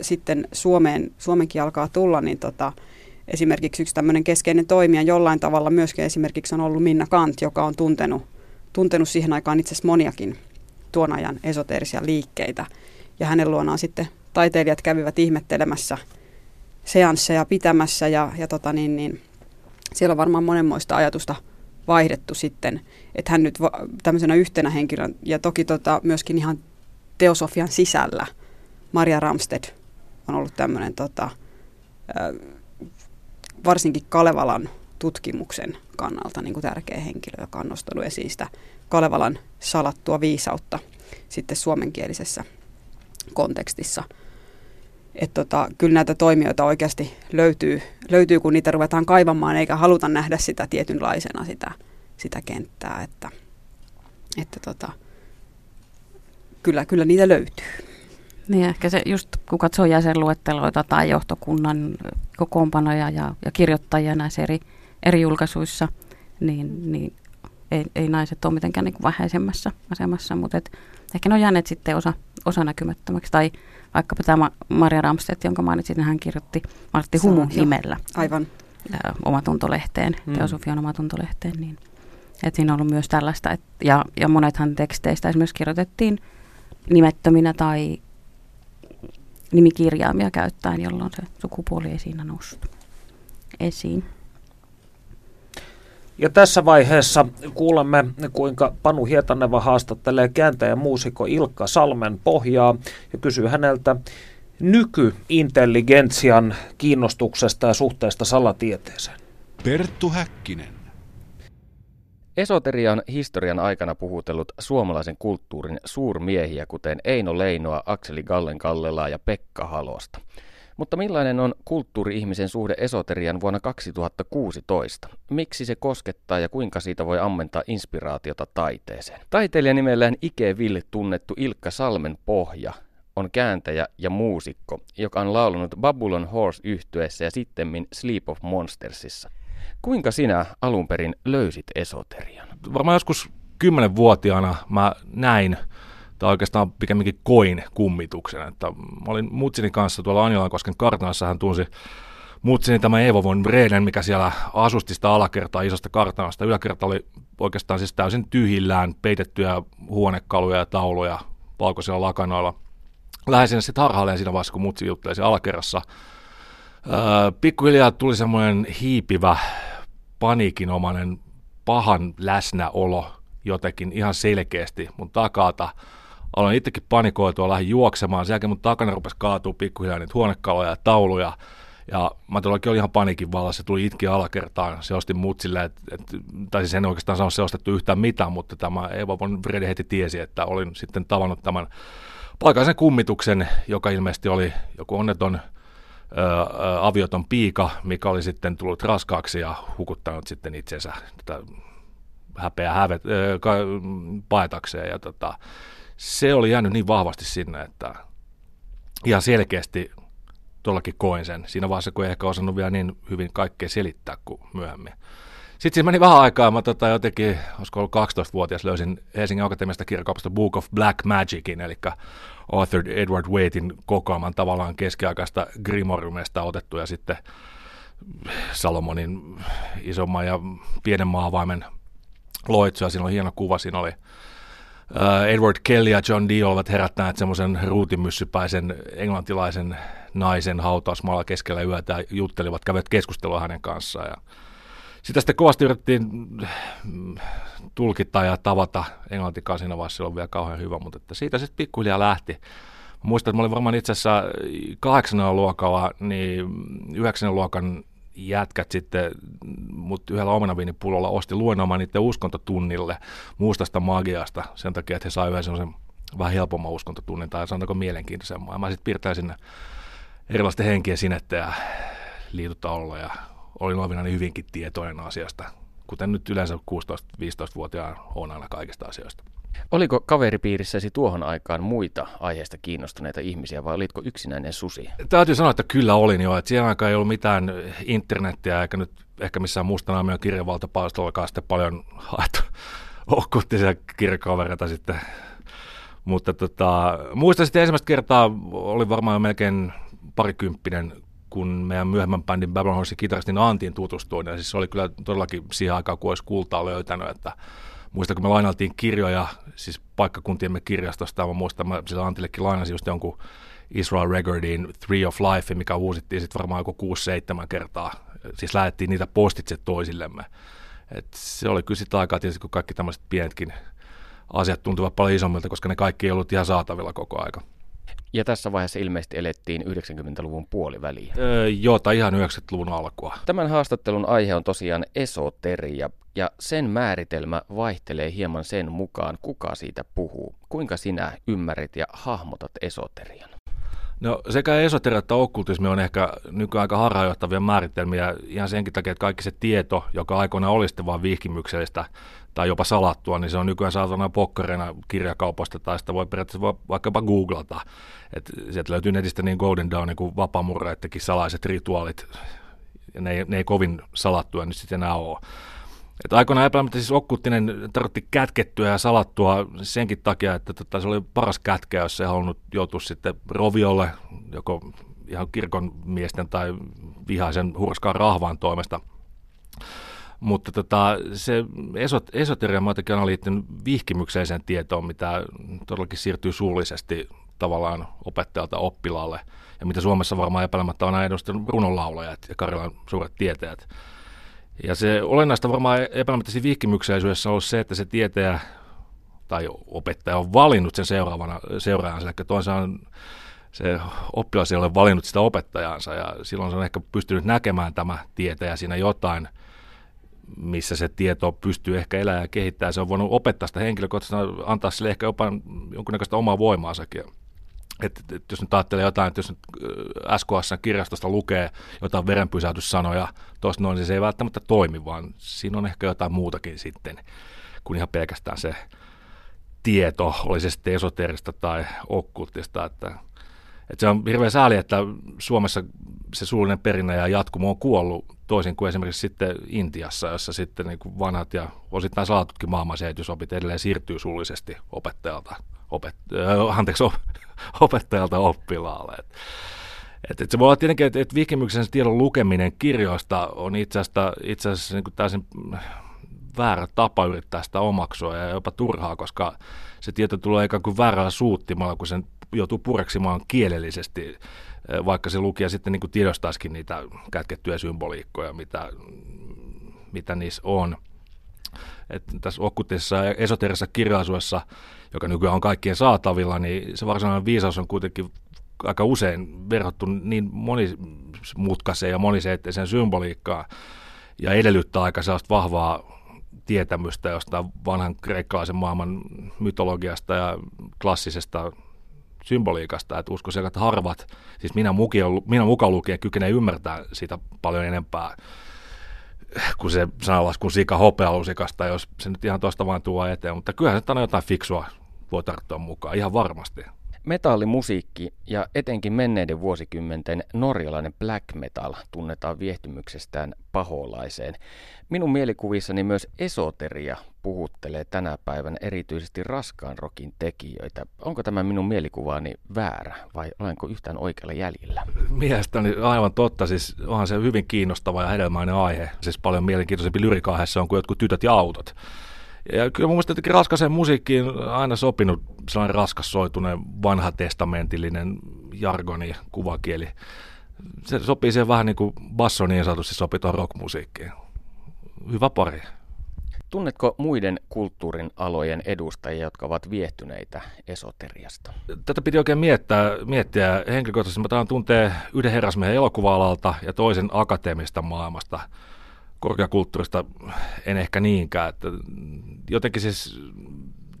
sitten Suomeen, Suomenkin alkaa tulla, niin tota, esimerkiksi yksi tämmöinen keskeinen toimija jollain tavalla myöskin esimerkiksi on ollut Minna Kant, joka on tuntenut, tuntenut siihen aikaan itse asiassa moniakin tuon ajan esoteerisia liikkeitä. Ja hänen luonaan sitten taiteilijat kävivät ihmettelemässä seansseja pitämässä ja, ja tota niin, niin, siellä on varmaan monenmoista ajatusta vaihdettu sitten, että hän nyt tämmöisenä yhtenä henkilön ja toki tota, myöskin ihan teosofian sisällä. Maria Ramsted on ollut tämmöinen tota, varsinkin Kalevalan tutkimuksen kannalta niin kuin tärkeä henkilö, joka on nostanut esiin sitä Kalevalan salattua viisautta sitten suomenkielisessä kontekstissa. Että tota, kyllä näitä toimijoita oikeasti löytyy, löytyy, kun niitä ruvetaan kaivamaan, eikä haluta nähdä sitä tietynlaisena sitä, sitä kenttää. Että, että tota, kyllä, kyllä niitä löytyy. Niin ehkä se just kun katsoo jäsenluetteloita tai johtokunnan kokoonpanoja ja, ja kirjoittajia näissä eri, eri julkaisuissa, niin, niin ei, ei naiset ole mitenkään niin kuin vähäisemmässä asemassa, mutta et, ehkä ne on jääneet sitten osa, osa näkymättömäksi. Tai vaikkapa tämä Maria Ramstedt, jonka mainitsin, niin hän kirjoitti Martti Humu nimellä. Aivan. Omatuntolehteen, mm. Teosofian omatuntolehteen. Niin, että siinä on ollut myös tällaista. Et, ja, ja monethan teksteistä esimerkiksi kirjoitettiin nimettöminä tai nimikirjaimia käyttäen, jolloin se sukupuoli ei siinä noussut esiin. Ja tässä vaiheessa kuulemme, kuinka Panu Hietaneva haastattelee kääntäjän muusikko Ilkka Salmen pohjaa ja kysyy häneltä nykyintelligentsian kiinnostuksesta ja suhteesta salatieteeseen. Perttu Häkkinen. Esoterian historian aikana puhutellut suomalaisen kulttuurin suurmiehiä, kuten Eino Leinoa, Akseli Gallen Kallelaa ja Pekka Halosta. Mutta millainen on kulttuuri-ihmisen suhde esoterian vuonna 2016? Miksi se koskettaa ja kuinka siitä voi ammentaa inspiraatiota taiteeseen? Taiteilija nimellään Ike Ville tunnettu Ilkka Salmen pohja on kääntäjä ja muusikko, joka on laulanut Babylon Horse yhtyeessä ja sittemmin Sleep of Monstersissa. Kuinka sinä alun perin löysit esoterian? Varmaan joskus kymmenenvuotiaana mä näin, tai oikeastaan pikemminkin koin kummituksen. Että mä olin Mutsini kanssa tuolla Anjalankosken kartanassa, hän tunsi Mutsini tämä Evo von Breden, mikä siellä asusti sitä alakertaa isosta kartanasta. Yläkerta oli oikeastaan siis täysin tyhjillään, peitettyjä huonekaluja ja tauluja valkoisilla lakanoilla. Lähdin sinne sitten harhailemaan siinä vaiheessa, kun Mutsi juttelee alakerrassa. Öö, pikkuhiljaa tuli semmoinen hiipivä paniikinomainen pahan läsnäolo jotenkin ihan selkeästi mun takata. Aloin itsekin panikoitua, lähdin juoksemaan. Sen jälkeen mun takana rupesi kaatua pikkuhiljaa niitä huonekaloja ja tauluja. Ja mä todellakin olin ihan paniikin vallassa, se tuli itki alakertaan. Se osti mutsille, et, et, tai siis en oikeastaan saanut ostettu yhtään mitään, mutta tämä Eva von Vrede heti tiesi, että olin sitten tavannut tämän paikallisen kummituksen, joka ilmeisesti oli joku onneton avioton piika, mikä oli sitten tullut raskaaksi ja hukuttanut sitten itsensä tätä häpeä hävet, ö, ka, paetakseen. Ja tota, se oli jäänyt niin vahvasti sinne, että ihan selkeästi tuollakin koin sen. Siinä vaiheessa, kun ei ehkä osannut vielä niin hyvin kaikkea selittää kuin myöhemmin. Sitten siinä meni vähän aikaa, mä tota, jotenkin, olisiko ollut 12-vuotias, löysin Helsingin Akatemiasta kirjakaupasta Book of Black Magicin, eli Arthur Edward Waitin kokoaman tavallaan keskiaikaista Grimoriumesta otettu ja sitten Salomonin isomman ja pienen maavaimen loitsuja. Siinä oli hieno kuva, siinä oli Edward Kelly ja John Dee olivat herättäneet semmoisen ruutimyssypäisen englantilaisen naisen hautausmaalla keskellä yötä ja juttelivat, kävivät keskustelua hänen kanssaan. Ja sitä sitten kovasti yritettiin mm, tulkita ja tavata englantikaan siinä vaiheessa, on vielä kauhean hyvä, mutta että siitä sitten pikkuhiljaa lähti. Muistan, että mä olin varmaan itse asiassa kahdeksannen luokalla, niin yhdeksännen luokan jätkät sitten mut yhdellä omenaviinipullolla osti luennoimaan niiden uskontotunnille mustasta magiasta sen takia, että he saivat yhden sellaisen vähän helpomman uskontotunnin tai sanotaanko mielenkiintoisemman. Mä sitten piirtäin sinne erilaisten henkien sinettä ja liitutta olla ja olin olevinani hyvinkin tietoinen asiasta, kuten nyt yleensä 16-15-vuotiaan on aina kaikista asioista. Oliko kaveripiirissäsi tuohon aikaan muita aiheesta kiinnostuneita ihmisiä vai olitko yksinäinen susi? Täytyy sanoa, että kyllä olin jo. Että siihen aikaan ei ollut mitään internettiä eikä nyt ehkä missään muusta naamioon kirjavaltapalstollakaan sitten paljon haettu okkulttisia kirjakavereita sitten. Mutta tota, muistan sitten ensimmäistä kertaa, oli varmaan melkein parikymppinen, kun meidän myöhemmän bändin Babylon Horsin kitaristin Antiin tutustuin. Ja siis se oli kyllä todellakin siihen aikaan, kun olisi kultaa löytänyt, että muistan, kun me lainaltiin kirjoja, siis paikkakuntiemme kirjastosta, mä muistan, mä sillä Antillekin lainasin just jonkun Israel Regardin Three of Life, mikä uusittiin sitten varmaan joku 6-7 kertaa. Siis lähettiin niitä postitse toisillemme. Et se oli kyllä sitä aikaa tietysti, kun kaikki tämmöiset pienetkin asiat tuntuvat paljon isommilta, koska ne kaikki ei ollut ihan saatavilla koko aika. Ja tässä vaiheessa ilmeisesti elettiin 90-luvun puoliväliä. Öö, joo, tai ihan 90-luvun alkua. Tämän haastattelun aihe on tosiaan esoteria, ja sen määritelmä vaihtelee hieman sen mukaan, kuka siitä puhuu. Kuinka sinä ymmärrit ja hahmotat esoterian? No sekä esoteria että okkultismi on ehkä nykyään aika harhaanjohtavia määritelmiä ihan senkin takia, että kaikki se tieto, joka aikoinaan oli sitten vain vihkimyksellistä tai jopa salattua, niin se on nykyään saatana pokkareina kirjakaupasta tai sitä voi periaatteessa vaikkapa googlata. Et sieltä löytyy netistä niin Golden Dawn kuin vapamurreittekin salaiset rituaalit, ja ne ei, ne ei kovin salattuja nyt sitten enää ole. Että aikoinaan epäilemättä siis okkulttinen tarvitti kätkettyä ja salattua senkin takia, että tota, se oli paras kätkeä, jos se halunnut joutua sitten roviolle, joko ihan kirkon miesten tai vihaisen hurskaan rahvaan toimesta. Mutta tota, se esot, esoteria on liittynyt vihkimykseiseen tietoon, mitä todellakin siirtyy suullisesti tavallaan opettajalta oppilaalle. Ja mitä Suomessa varmaan epäilemättä on edustanut runonlaulajat ja Karilan suuret tietäjät. Ja se olennaista varmaan epäilemättä vihkimyksellisyydessä on se, että se tietäjä tai opettaja on valinnut sen seuraavana, seuraajansa. Eli toisaan se oppilas ei ole valinnut sitä opettajansa ja silloin se on ehkä pystynyt näkemään tämä tietäjä siinä jotain, missä se tieto pystyy ehkä elämään ja kehittämään. Se on voinut opettaa sitä henkilökohtaisesti, antaa sille ehkä jopa jonkunnäköistä omaa voimaansakin. Et, et jos nyt ajattelee jotain, että jos nyt SKSn kirjastosta lukee jotain verenpysäytyssanoja, tuosta noin, niin se ei välttämättä toimi, vaan siinä on ehkä jotain muutakin sitten kuin ihan pelkästään se tieto, oli se sitten esoterista tai okkultista, että, että se on hirveän sääli, että Suomessa se suullinen perinne ja jatkumo on kuollut toisin kuin esimerkiksi sitten Intiassa, jossa sitten niin kuin vanhat ja osittain salatutkin maailmanselitysopit edelleen siirtyy suullisesti opettajalta, opet, äh, anteeksi, op, opettajalta oppilaalle. Et, et, et se voi olla tietenkin, että et vihkimyksen tiedon lukeminen kirjoista on itse asiassa, niin täysin väärä tapa yrittää sitä omaksua ja jopa turhaa, koska se tieto tulee ikään kuin väärällä suuttimalla, kun sen joutuu pureksimaan kielellisesti, vaikka se lukija sitten niin kuin tiedostaisikin niitä kätkettyjä symboliikkoja, mitä, mitä niissä on. Et tässä okkultisessa ja esoterisessa kirjallisuudessa, joka nykyään on kaikkien saatavilla, niin se varsinainen viisaus on kuitenkin aika usein verhottu niin monimutkaiseen ja moniseetteiseen symboliikkaan ja edellyttää aika sellaista vahvaa tietämystä jostain vanhan kreikkalaisen maailman mytologiasta ja klassisesta symboliikasta, että uskoisin, että harvat, siis minä, mukin, minä mukaan lukien kykenee ymmärtää sitä paljon enempää kuin se sanalaskun sika hopealusikasta, jos se nyt ihan tuosta vaan tuo eteen, mutta kyllähän se on jotain fiksua voi tarttua mukaan, ihan varmasti. Metallimusiikki ja etenkin menneiden vuosikymmenten norjalainen black metal tunnetaan viehtymyksestään paholaiseen. Minun mielikuvissani myös esoteria puhuttelee tänä päivänä erityisesti raskaan rokin tekijöitä. Onko tämä minun mielikuvaani väärä vai olenko yhtään oikealla jäljellä? Mielestäni aivan totta. Siis onhan se hyvin kiinnostava ja hedelmäinen aihe. Siis paljon mielenkiintoisempi lyrikaahessa on kuin jotkut tytöt ja autot. Ja kyllä mun mielestä raskaseen musiikkiin aina sopinut sellainen raskassoituneen vanha testamentillinen jargoni, kuvakieli. Se sopii siihen vähän niin kuin basso niin sanotusti sopii tuohon rockmusiikkiin. Hyvä pari. Tunnetko muiden kulttuurin alojen edustajia, jotka ovat viehtyneitä esoteriasta? Tätä piti oikein miettiä, miettiä. henkilökohtaisesti. Mä tahan tuntee yhden herrasmiehen elokuva-alalta ja toisen akateemista maailmasta korkeakulttuurista en ehkä niinkään. Että jotenkin siis,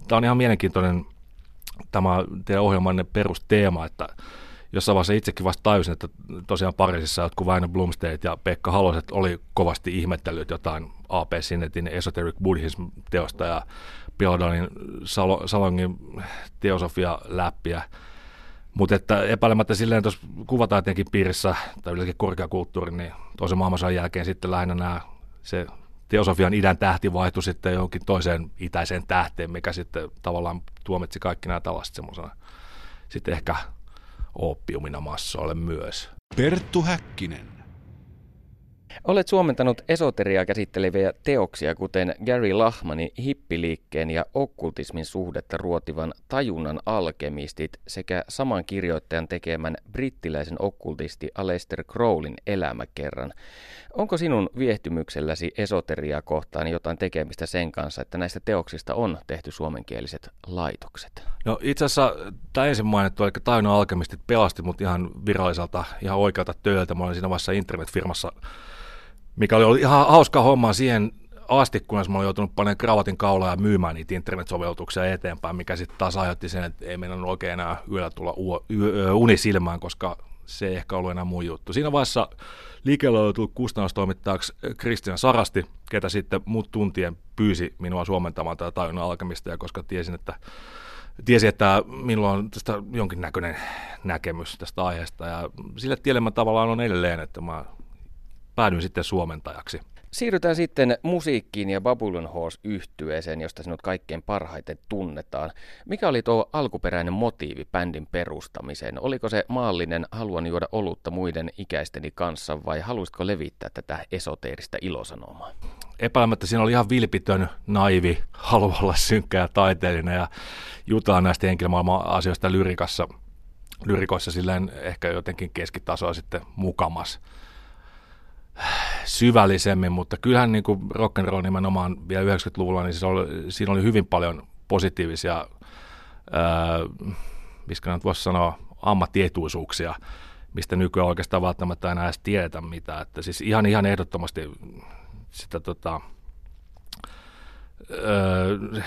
tämä on ihan mielenkiintoinen tämä teidän ohjelmanne perusteema, että jossain vaiheessa itsekin vasta tajusin, että tosiaan Pariisissa jotkut Väinö Blumstedt ja Pekka Haloset oli kovasti ihmetellyt jotain A.P. Sinnetin Esoteric Buddhism-teosta ja Piodalin Salongin teosofia läppiä. Mutta että epäilemättä silleen tuossa kuvataidenkin piirissä tai yleensäkin korkeakulttuuri, niin toisen maailmansodan jälkeen sitten lähinnä nämä, se teosofian idän tähti vaihtui sitten johonkin toiseen itäiseen tähteen, mikä sitten tavallaan tuomitsi kaikki nämä tällaiset semmoisena sitten ehkä oppiumina massoille myös. Perttu Häkkinen. Olet suomentanut esoteriaa käsitteleviä teoksia, kuten Gary Lahmanin hippiliikkeen ja okkultismin suhdetta ruotivan tajunnan alkemistit sekä saman kirjoittajan tekemän brittiläisen okkultisti Aleister Crowlin elämäkerran. Onko sinun viehtymykselläsi esoteriaa kohtaan jotain tekemistä sen kanssa, että näistä teoksista on tehty suomenkieliset laitokset? No itse asiassa tämä ensin mainittu, eli tajunnan alkemistit pelasti mut ihan viralliselta, ihan oikealta tööltä. Mä olin siinä vaiheessa internetfirmassa mikä oli ihan hauska homma siihen asti, kunnes mä olin joutunut panemaan kravatin kaulaa ja myymään niitä internet-sovelluksia eteenpäin, mikä sitten taas aiheutti sen, että ei meidän oikein enää yöllä tulla uni silmään, koska se ei ehkä ollut enää mun juttu. Siinä vaiheessa liikkeellä oli tullut kustannustoimittajaksi Kristian Sarasti, ketä sitten muut tuntien pyysi minua suomentamaan tätä tajunnan alkemista, koska tiesin, että tiesin, että minulla on tästä jonkinnäköinen näkemys tästä aiheesta, ja sille tielle mä tavallaan on edelleen, että mä päädyin sitten suomentajaksi. Siirrytään sitten musiikkiin ja Babylon Horse yhtyeeseen, josta sinut kaikkein parhaiten tunnetaan. Mikä oli tuo alkuperäinen motiivi bändin perustamiseen? Oliko se maallinen haluan juoda olutta muiden ikäisteni kanssa vai haluaisitko levittää tätä esoteerista ilosanomaa? Epäilemättä siinä oli ihan vilpitön, naivi, haluaa olla synkkä ja taiteellinen ja jutaa näistä henkilömaailman asioista lyrikassa, lyrikoissa silleen ehkä jotenkin keskitasoa sitten mukamas syvällisemmin, mutta kyllähän niin kuin rock and roll nimenomaan vielä 90-luvulla, niin oli, siinä oli hyvin paljon positiivisia, ää, miskä nyt voisi sanoa, ammattietuisuuksia, mistä nykyään oikeastaan välttämättä enää edes tiedetä mitään. Että siis ihan, ihan ehdottomasti sitä tota,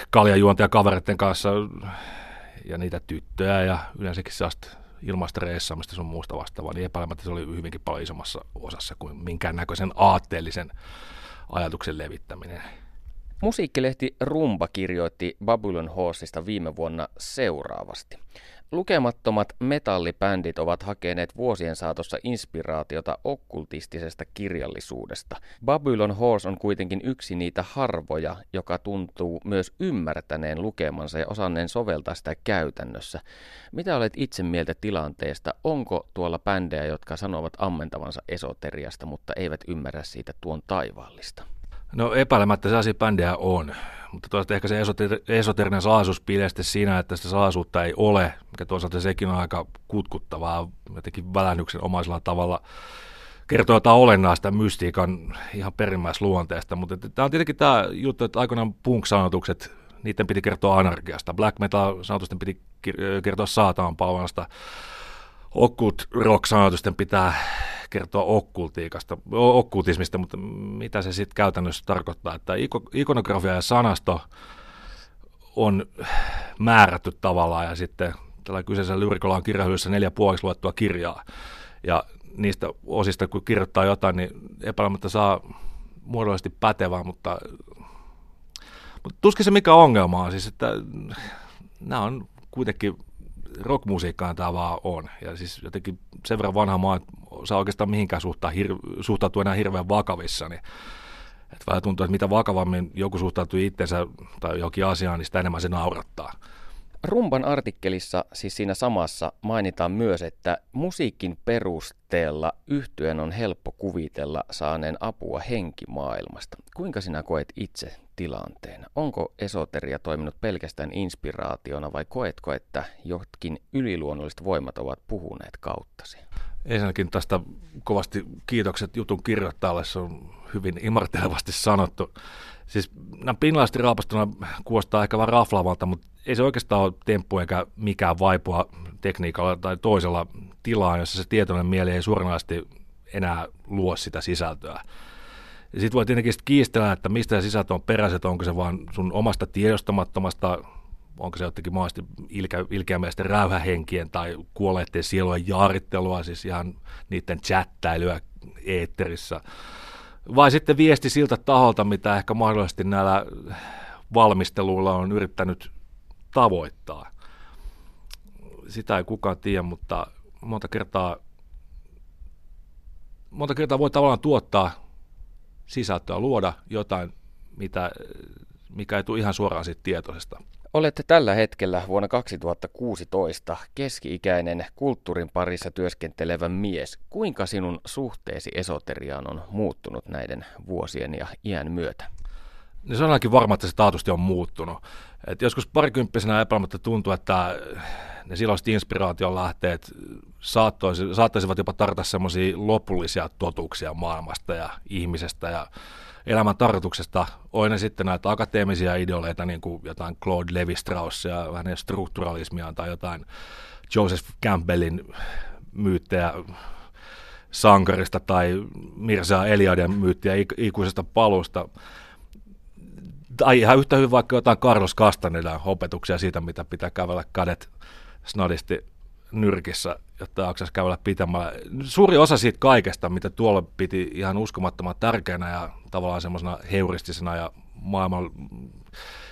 kaljajuontaja kavereiden kanssa ja niitä tyttöjä ja yleensäkin sellaista ilmaista reissaamista sun muusta vastaavaa, niin epäilemättä se oli hyvinkin paljon isommassa osassa kuin minkäännäköisen aatteellisen ajatuksen levittäminen. Musiikkilehti Rumba kirjoitti Babylon Horseista viime vuonna seuraavasti. Lukemattomat metallibändit ovat hakeneet vuosien saatossa inspiraatiota okkultistisesta kirjallisuudesta. Babylon Horse on kuitenkin yksi niitä harvoja, joka tuntuu myös ymmärtäneen lukemansa ja osanneen soveltaa sitä käytännössä. Mitä olet itse mieltä tilanteesta? Onko tuolla bändejä, jotka sanovat ammentavansa esoteriasta, mutta eivät ymmärrä siitä tuon taivaallista? No epäilemättä sellaisia bändejä on, mutta toisaalta ehkä se esoter- esoterinen salaisuus piilee siinä, että sitä salaisuutta ei ole, mikä toisaalta sekin on aika kutkuttavaa, jotenkin välännyksen omaisella tavalla kertoo jotain olennaista mystiikan ihan perimmäisluonteesta, mutta tämä on tietenkin tämä juttu, että aikoinaan punk-sanotukset, niiden piti kertoa anarkiasta, black metal-sanotusten piti kertoa saatan palvelasta, occult rock-sanotusten pitää kertoa okkultiikasta, okkultismista, mutta mitä se sitten käytännössä tarkoittaa, että ikonografia ja sanasto on määrätty tavallaan ja sitten tällä kyseisellä lyrikolla on kirjahyllyssä neljä puoliksi luettua kirjaa. Ja niistä osista kun kirjoittaa jotain, niin epäilemättä saa muodollisesti pätevää, mutta, mutta tuskin se mikä ongelma on, siis että nämä on kuitenkin rockmusiikkaan tämä vaan on. Ja siis jotenkin sen verran vanha maa, että saa oikeastaan mihinkään suhtaa, hir- suhtautua enää hirveän vakavissa, niin että vähän tuntuu, että mitä vakavammin joku suhtautuu itsensä tai jokin asiaan, niin sitä enemmän se naurattaa. Rumban artikkelissa, siis siinä samassa, mainitaan myös, että musiikin perusteella yhtyen on helppo kuvitella saaneen apua henkimaailmasta. Kuinka sinä koet itse tilanteen? Onko esoteria toiminut pelkästään inspiraationa vai koetko, että jotkin yliluonnolliset voimat ovat puhuneet kauttasi? Ensinnäkin tästä kovasti kiitokset jutun kirjoittajalle, se on hyvin imartelevasti sanottu. Siis nämä pinnallisesti raapastuna kuulostaa ehkä vähän raflaavalta, mutta ei se oikeastaan ole temppu eikä mikään vaipua tekniikalla tai toisella tilaa, jossa se tietoinen mieli ei suoranaisesti enää luo sitä sisältöä. Sitten voi tietenkin sit kiistellä, että mistä se sisältö on peräiset, onko se vaan sun omasta tiedostamattomasta, onko se jotenkin mahdollisesti ilkä, ilkeämielisten räyhähenkien tai kuolleiden sielujen jaarittelua, siis ihan niiden chattäilyä eetterissä. Vai sitten viesti siltä taholta, mitä ehkä mahdollisesti näillä valmisteluilla on yrittänyt tavoittaa. Sitä ei kukaan tiedä, mutta monta kertaa, monta kertaa voi tavallaan tuottaa sisältöä, luoda jotain, mitä, mikä ei tule ihan suoraan siitä tietoisesta. Olette tällä hetkellä vuonna 2016 keski-ikäinen kulttuurin parissa työskentelevä mies. Kuinka sinun suhteesi esoteriaan on muuttunut näiden vuosien ja iän myötä? Niin se on ainakin varma, että se taatusti on muuttunut. Et joskus parikymppisenä epäilemättä tuntuu, että ne silloiset inspiraation lähteet saattoisi, saattaisivat jopa tarjota semmoisia lopullisia totuuksia maailmasta ja ihmisestä ja elämän tarkoituksesta. Oi ne sitten näitä akateemisia ideoleita, niin kuin jotain Claude Levi-Straussia, vähän strukturalismia tai jotain Joseph Campbellin myyttejä sankarista tai Mirza Eliaden myyttiä ikuisesta palusta tai ihan yhtä hyvin vaikka jotain Carlos Castaneda opetuksia siitä, mitä pitää kävellä kädet snadisti nyrkissä, jotta jaksaisi kävellä pitämällä. Suuri osa siitä kaikesta, mitä tuolla piti ihan uskomattoman tärkeänä ja tavallaan semmoisena heuristisena ja maailman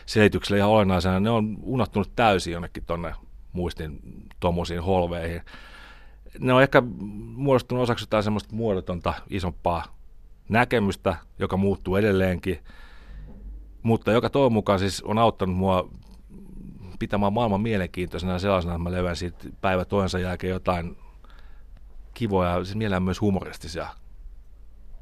selityksellä ja olennaisena, ne on unohtunut täysin jonnekin tonne muistin tuommoisiin holveihin. Ne on ehkä muodostunut osaksi jotain semmoista muodotonta isompaa näkemystä, joka muuttuu edelleenkin – mutta joka toivon mukaan siis on auttanut mua pitämään maailman mielenkiintoisena sellaisena, että mä levän siitä päivä toisensa jälkeen jotain kivoja, siis mielellään myös humoristisia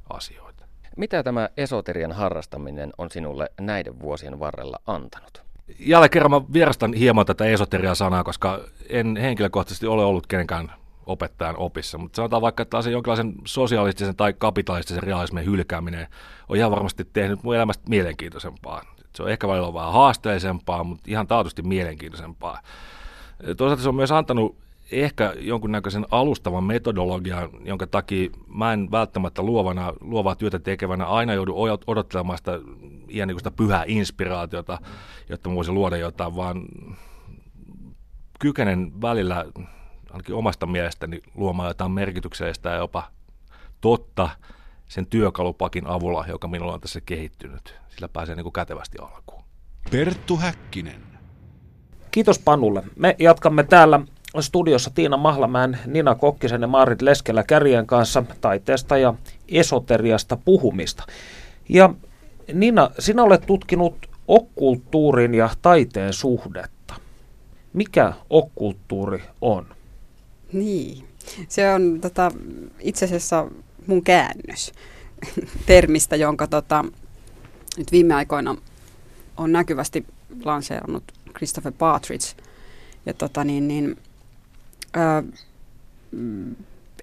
asioita. Mitä tämä esoterian harrastaminen on sinulle näiden vuosien varrella antanut? Jälleen kerran mä vierastan hieman tätä esoteria-sanaa, koska en henkilökohtaisesti ole ollut kenenkään opettajan opissa. Mutta sanotaan vaikka, että se jonkinlaisen sosialistisen tai kapitalistisen realismin hylkääminen on ihan varmasti tehnyt mun elämästä mielenkiintoisempaa. Se on ehkä välillä vähän haasteellisempaa, mutta ihan taatusti mielenkiintoisempaa. Toisaalta se on myös antanut ehkä jonkunnäköisen alustavan metodologian, jonka takia mä en välttämättä luovana, luovaa työtä tekevänä aina joudu odottelemaan sitä ihan niin sitä pyhää inspiraatiota, jotta mä voisin luoda jotain, vaan kykenen välillä ainakin omasta mielestäni luomaan jotain merkityksellistä ja jopa totta sen työkalupakin avulla, joka minulla on tässä kehittynyt. Sillä pääsee niin kuin kätevästi alkuun. Perttu Häkkinen. Kiitos Panulle. Me jatkamme täällä studiossa Tiina Mahlamäen, Nina Kokkisen ja Maarit Leskelä Kärjen kanssa taiteesta ja esoteriasta puhumista. Ja Nina, sinä olet tutkinut okkulttuurin ja taiteen suhdetta. Mikä okkulttuuri on? Niin, se on tota, itse asiassa mun käännös termistä, jonka tota, nyt viime aikoina on näkyvästi lanseerannut Christopher Partridge. Ja tota, niin, niin, ää,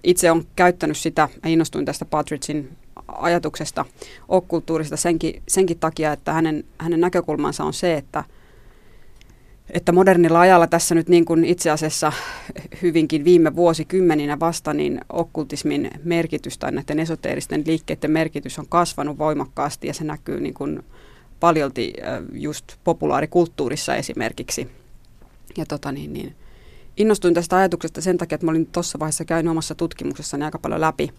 itse on käyttänyt sitä, innostuin tästä Partridgein ajatuksesta okkulttuurista senkin, senkin takia, että hänen, hänen näkökulmansa on se, että – että modernilla ajalla tässä nyt niin kuin itse asiassa hyvinkin viime vuosikymmeninä vasta, niin okkultismin merkitys tai näiden esoteeristen liikkeiden merkitys on kasvanut voimakkaasti ja se näkyy niin kuin paljolti just populaarikulttuurissa esimerkiksi. Ja tota niin, niin, innostuin tästä ajatuksesta sen takia, että mä olin tuossa vaiheessa käynyt omassa tutkimuksessani aika paljon läpi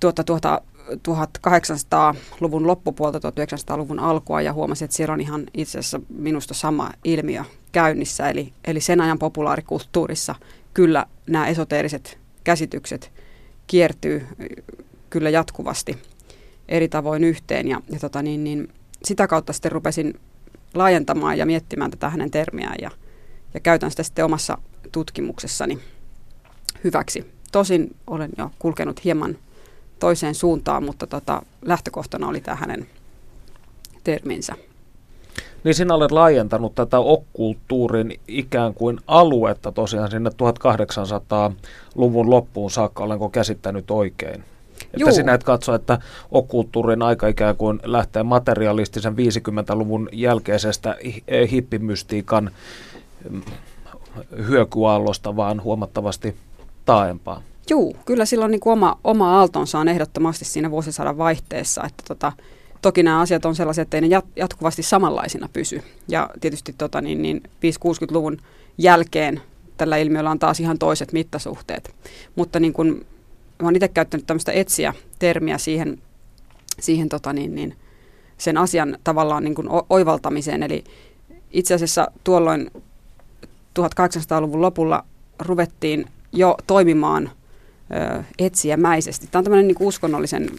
tuota, tuota, 1800-luvun loppupuolta 1900-luvun alkua ja huomasin, että siellä on ihan itse asiassa minusta sama ilmiö käynnissä. Eli, eli sen ajan populaarikulttuurissa kyllä nämä esoteeriset käsitykset kiertyy kyllä jatkuvasti eri tavoin yhteen. Ja, ja tota niin, niin, sitä kautta sitten rupesin laajentamaan ja miettimään tätä hänen termiään ja, ja käytän sitä sitten omassa tutkimuksessani hyväksi. Tosin olen jo kulkenut hieman toiseen suuntaan, mutta tota, lähtökohtana oli tämä hänen terminsä. Niin sinä olet laajentanut tätä okkulttuurin ikään kuin aluetta tosiaan sinne 1800-luvun loppuun saakka, olenko käsittänyt oikein? Että Juu. sinä et katso, että okkulttuurin aika ikään kuin lähtee materialistisen 50-luvun jälkeisestä hippimystiikan mm, hyökyaallosta, vaan huomattavasti taaempaa. Joo, kyllä sillä on niin oma, oma aaltonsa on ehdottomasti siinä vuosisadan vaihteessa, että tota, toki nämä asiat on sellaisia, että ei ne jatkuvasti samanlaisina pysy. Ja tietysti tota, niin, niin 5-60-luvun jälkeen tällä ilmiöllä on taas ihan toiset mittasuhteet. Mutta niin kuin, mä oon itse käyttänyt tämmöistä etsiä-termiä siihen, siihen tota, niin, niin, sen asian tavallaan niin kuin oivaltamiseen. Eli itse asiassa tuolloin 1800-luvun lopulla ruvettiin jo toimimaan ö, etsiämäisesti. Tämä on tämmöinen niin uskonnollisen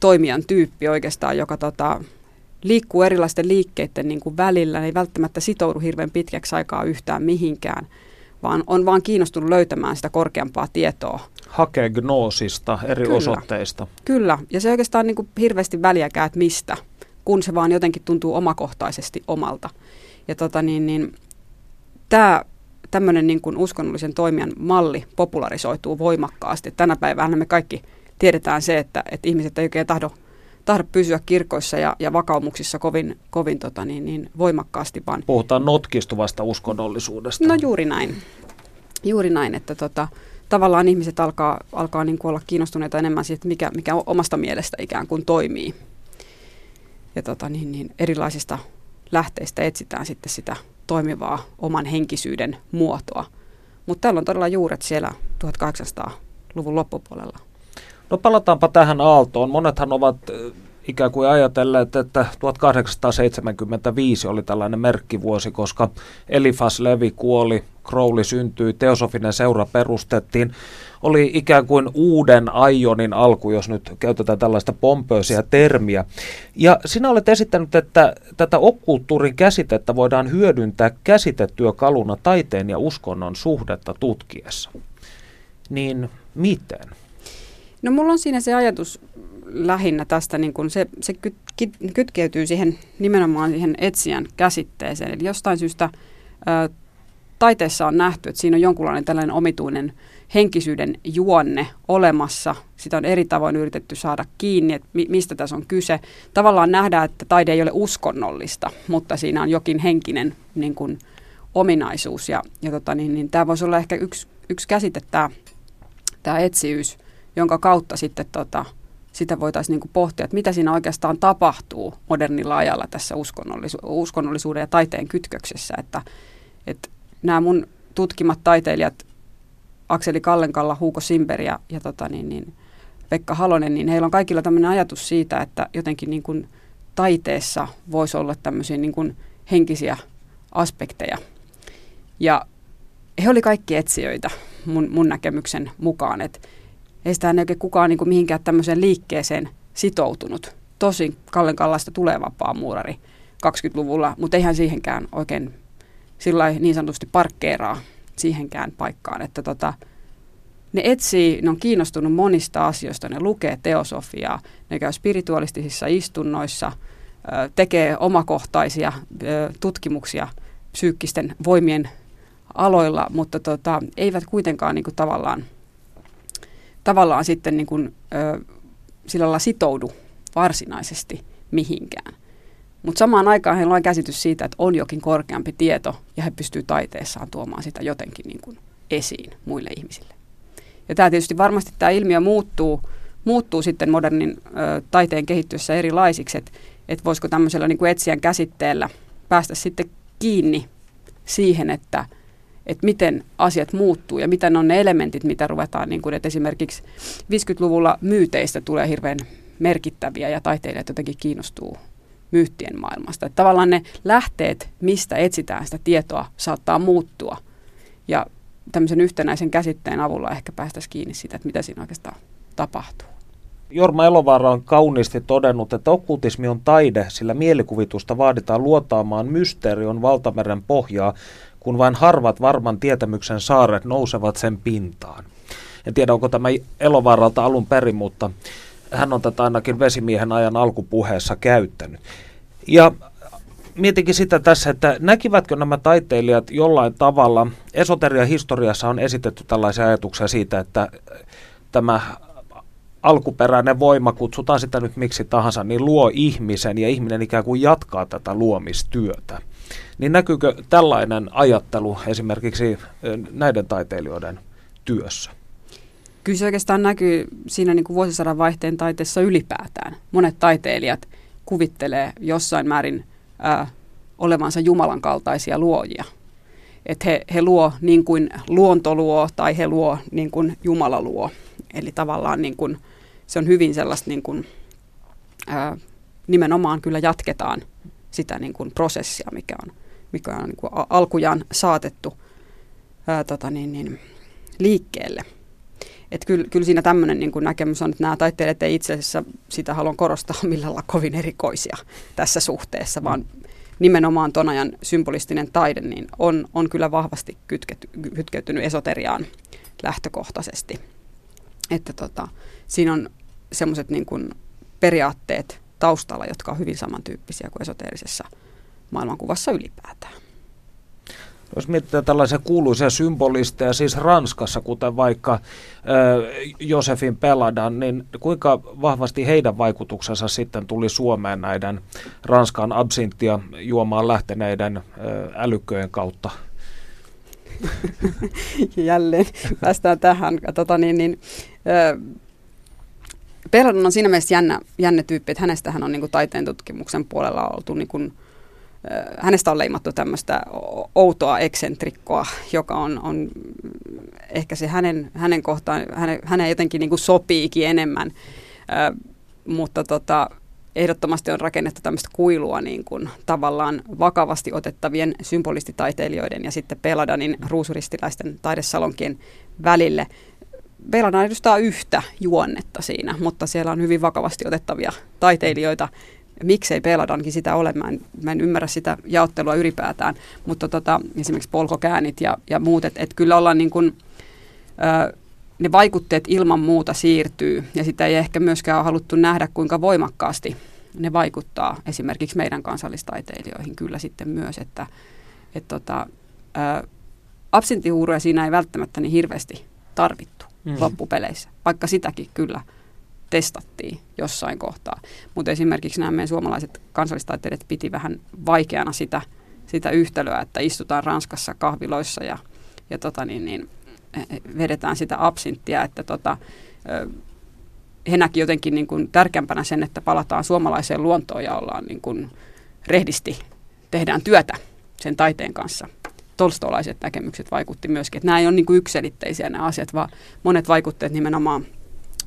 toimijan tyyppi oikeastaan, joka tota, liikkuu erilaisten liikkeiden niin kuin välillä, ei välttämättä sitoudu hirveän pitkäksi aikaa yhtään mihinkään, vaan on vaan kiinnostunut löytämään sitä korkeampaa tietoa. Hakee gnoosista eri kyllä, osoitteista. Kyllä, ja se oikeastaan niin kuin hirveästi väliäkään, että mistä, kun se vaan jotenkin tuntuu omakohtaisesti omalta. Ja tota niin, niin, tämä tämmöinen niin kuin uskonnollisen toimijan malli popularisoituu voimakkaasti. Tänä päivänä me kaikki tiedetään se, että, että ihmiset ei oikein tahdo, tahdo pysyä kirkoissa ja, ja vakaumuksissa kovin, kovin tota niin, niin voimakkaasti. Vaan Puhutaan notkistuvasta uskonnollisuudesta. No juuri näin. Juuri näin, että tota, tavallaan ihmiset alkaa, alkaa niin kuin olla kiinnostuneita enemmän siitä, mikä, mikä omasta mielestä ikään kuin toimii. Ja tota, niin, niin, erilaisista lähteistä etsitään sitten sitä toimivaa oman henkisyyden muotoa. Mutta täällä on todella juuret siellä 1800-luvun loppupuolella. No palataanpa tähän aaltoon. Monethan ovat ikään kuin ajatelleet, että 1875 oli tällainen merkkivuosi, koska Elifas Levi kuoli, Crowley syntyi, teosofinen seura perustettiin. Oli ikään kuin uuden aionin alku, jos nyt käytetään tällaista pompöösiä termiä. Ja sinä olet esittänyt, että tätä okkulttuurin käsitettä voidaan hyödyntää käsitetyökaluna taiteen ja uskonnon suhdetta tutkiessa. Niin miten? No mulla on siinä se ajatus lähinnä tästä, niin kun se, se kyt, kytkeytyy siihen nimenomaan siihen etsijän käsitteeseen. Eli jostain syystä ä, taiteessa on nähty, että siinä on jonkunlainen tällainen omituinen henkisyyden juonne olemassa. Sitä on eri tavoin yritetty saada kiinni, että mi, mistä tässä on kyse. Tavallaan nähdään, että taide ei ole uskonnollista, mutta siinä on jokin henkinen niin kuin, ominaisuus. Ja, ja tota, niin, niin, tämä voisi olla ehkä yksi, yksi käsite, tämä, tämä etsivyys, jonka kautta sitten tota, sitä voitaisiin niin pohtia, että mitä siinä oikeastaan tapahtuu modernilla ajalla tässä uskonnollisu- uskonnollisuuden ja taiteen kytköksessä. Että, että nämä mun tutkimat taiteilijat, Akseli Kallenkalla, Huuko Simber ja, ja tota niin, niin Pekka Halonen, niin heillä on kaikilla tämmöinen ajatus siitä, että jotenkin niin kuin taiteessa voisi olla tämmöisiä niin kuin henkisiä aspekteja. Ja he oli kaikki etsijöitä mun, mun näkemyksen mukaan, että ei sitä oikein kukaan niin kuin mihinkään tämmöiseen liikkeeseen sitoutunut. Tosin Kallen Kallasta tulee vapaa muurari 20-luvulla, mutta eihän siihenkään oikein sillä niin sanotusti parkkeeraa siihenkään paikkaan, että tota, ne etsii, ne on kiinnostunut monista asioista, ne lukee teosofiaa, ne käy spiritualistisissa istunnoissa, tekee omakohtaisia tutkimuksia psyykkisten voimien aloilla, mutta tota, eivät kuitenkaan niin kuin tavallaan tavallaan sitten niin kuin, sillä lailla sitoudu varsinaisesti mihinkään. Mutta samaan aikaan heillä on käsitys siitä, että on jokin korkeampi tieto ja he pystyvät taiteessaan tuomaan sitä jotenkin niin kuin esiin muille ihmisille. Ja tämä tietysti varmasti tämä ilmiö muuttuu, muuttuu sitten modernin ö, taiteen kehittyessä erilaisiksi, että et voisiko tämmöisellä niin kuin etsijän käsitteellä päästä sitten kiinni siihen, että että miten asiat muuttuu ja mitä on ne elementit, mitä ruvetaan, niin kuin, että esimerkiksi 50-luvulla myyteistä tulee hirveän merkittäviä ja taiteilijat jotenkin kiinnostuu myyttien maailmasta. Että tavallaan ne lähteet, mistä etsitään sitä tietoa, saattaa muuttua. Ja tämmöisen yhtenäisen käsitteen avulla ehkä päästäisiin kiinni siitä, että mitä siinä oikeastaan tapahtuu. Jorma Elovaara on kauniisti todennut, että okkultismi on taide, sillä mielikuvitusta vaaditaan luotaamaan mysteerion valtameren pohjaa, kun vain harvat varman tietämyksen saaret nousevat sen pintaan. En tiedä, onko tämä Elovaaralta alun perin, mutta hän on tätä ainakin vesimiehen ajan alkupuheessa käyttänyt. Ja mietinkin sitä tässä, että näkivätkö nämä taiteilijat jollain tavalla, esoteria historiassa on esitetty tällaisia ajatuksia siitä, että tämä alkuperäinen voima, kutsutaan sitä nyt miksi tahansa, niin luo ihmisen ja ihminen ikään kuin jatkaa tätä luomistyötä. Niin näkyykö tällainen ajattelu esimerkiksi näiden taiteilijoiden työssä? Kyllä se oikeastaan näkyy siinä niin kuin vuosisadan vaihteen taiteessa ylipäätään. Monet taiteilijat kuvittelee jossain määrin ää, olevansa Jumalan kaltaisia luojia. Että he, he luo niin kuin luonto luo tai he luo niin kuin Jumala luo. Eli tavallaan niin kuin, se on hyvin sellaista niin kuin, ää, nimenomaan kyllä jatketaan sitä niin kuin prosessia, mikä on, mikä on niin kuin alkujaan saatettu ää, tota niin, niin, liikkeelle. Että kyllä, kyllä siinä tämmöinen niin kuin näkemys on, että nämä taiteilijat ei itse asiassa, sitä haluan korostaa, millä lailla kovin erikoisia tässä suhteessa, vaan nimenomaan ton ajan symbolistinen taide niin on, on kyllä vahvasti kytketty, kytkeytynyt esoteriaan lähtökohtaisesti. Että tota, siinä on semmoiset niin kuin periaatteet taustalla, jotka on hyvin samantyyppisiä kuin esoteerisessa maailmankuvassa ylipäätään. Jos mietitään tällaisia kuuluisia symbolisteja, siis Ranskassa, kuten vaikka Josefin Peladan, niin kuinka vahvasti heidän vaikutuksensa sitten tuli Suomeen näiden Ranskan absinttia juomaan lähteneiden äh, älykköjen kautta? Jälleen päästään tähän. Tota, niin, niin, Peladan on siinä mielessä jännä, jännä tyyppi, että hänestähän on niin kuin, taiteen tutkimuksen puolella oltu niin kuin, hänestä on leimattu tämmöistä outoa eksentrikkoa, joka on, on ehkä se hänen, hänen kohtaan, hänen, hänen jotenkin niin kuin sopiikin enemmän, äh, mutta tota, ehdottomasti on rakennettu tämmöistä kuilua niin kuin tavallaan vakavasti otettavien symbolistitaiteilijoiden ja sitten Peladanin ruusuristiläisten taidesalonkien välille. Peladan edustaa yhtä juonnetta siinä, mutta siellä on hyvin vakavasti otettavia taiteilijoita, miksei Peladankin sitä ole. Mä en, mä en ymmärrä sitä jaottelua ylipäätään, mutta tota, esimerkiksi polkokäänit ja, ja muut, että et kyllä ollaan niin kuin, ö, ne vaikutteet ilman muuta siirtyy ja sitä ei ehkä myöskään ole haluttu nähdä, kuinka voimakkaasti ne vaikuttaa esimerkiksi meidän kansallistaiteilijoihin kyllä sitten myös, että et tota, ö, absintihuuroja siinä ei välttämättä niin hirveästi tarvittu mm. loppupeleissä, vaikka sitäkin kyllä – testattiin jossain kohtaa. Mutta esimerkiksi nämä meidän suomalaiset kansallistaiteilijat piti vähän vaikeana sitä, sitä yhtälöä, että istutaan Ranskassa kahviloissa ja, ja tota niin, niin, vedetään sitä absinttia, että tota, he näki jotenkin niin kuin tärkeämpänä sen, että palataan suomalaiseen luontoon ja ollaan niin kuin rehdisti, tehdään työtä sen taiteen kanssa. Tolstolaiset näkemykset vaikutti myöskin, että nämä ei ole niin kuin yksilitteisiä nämä asiat, vaan monet vaikutteet nimenomaan –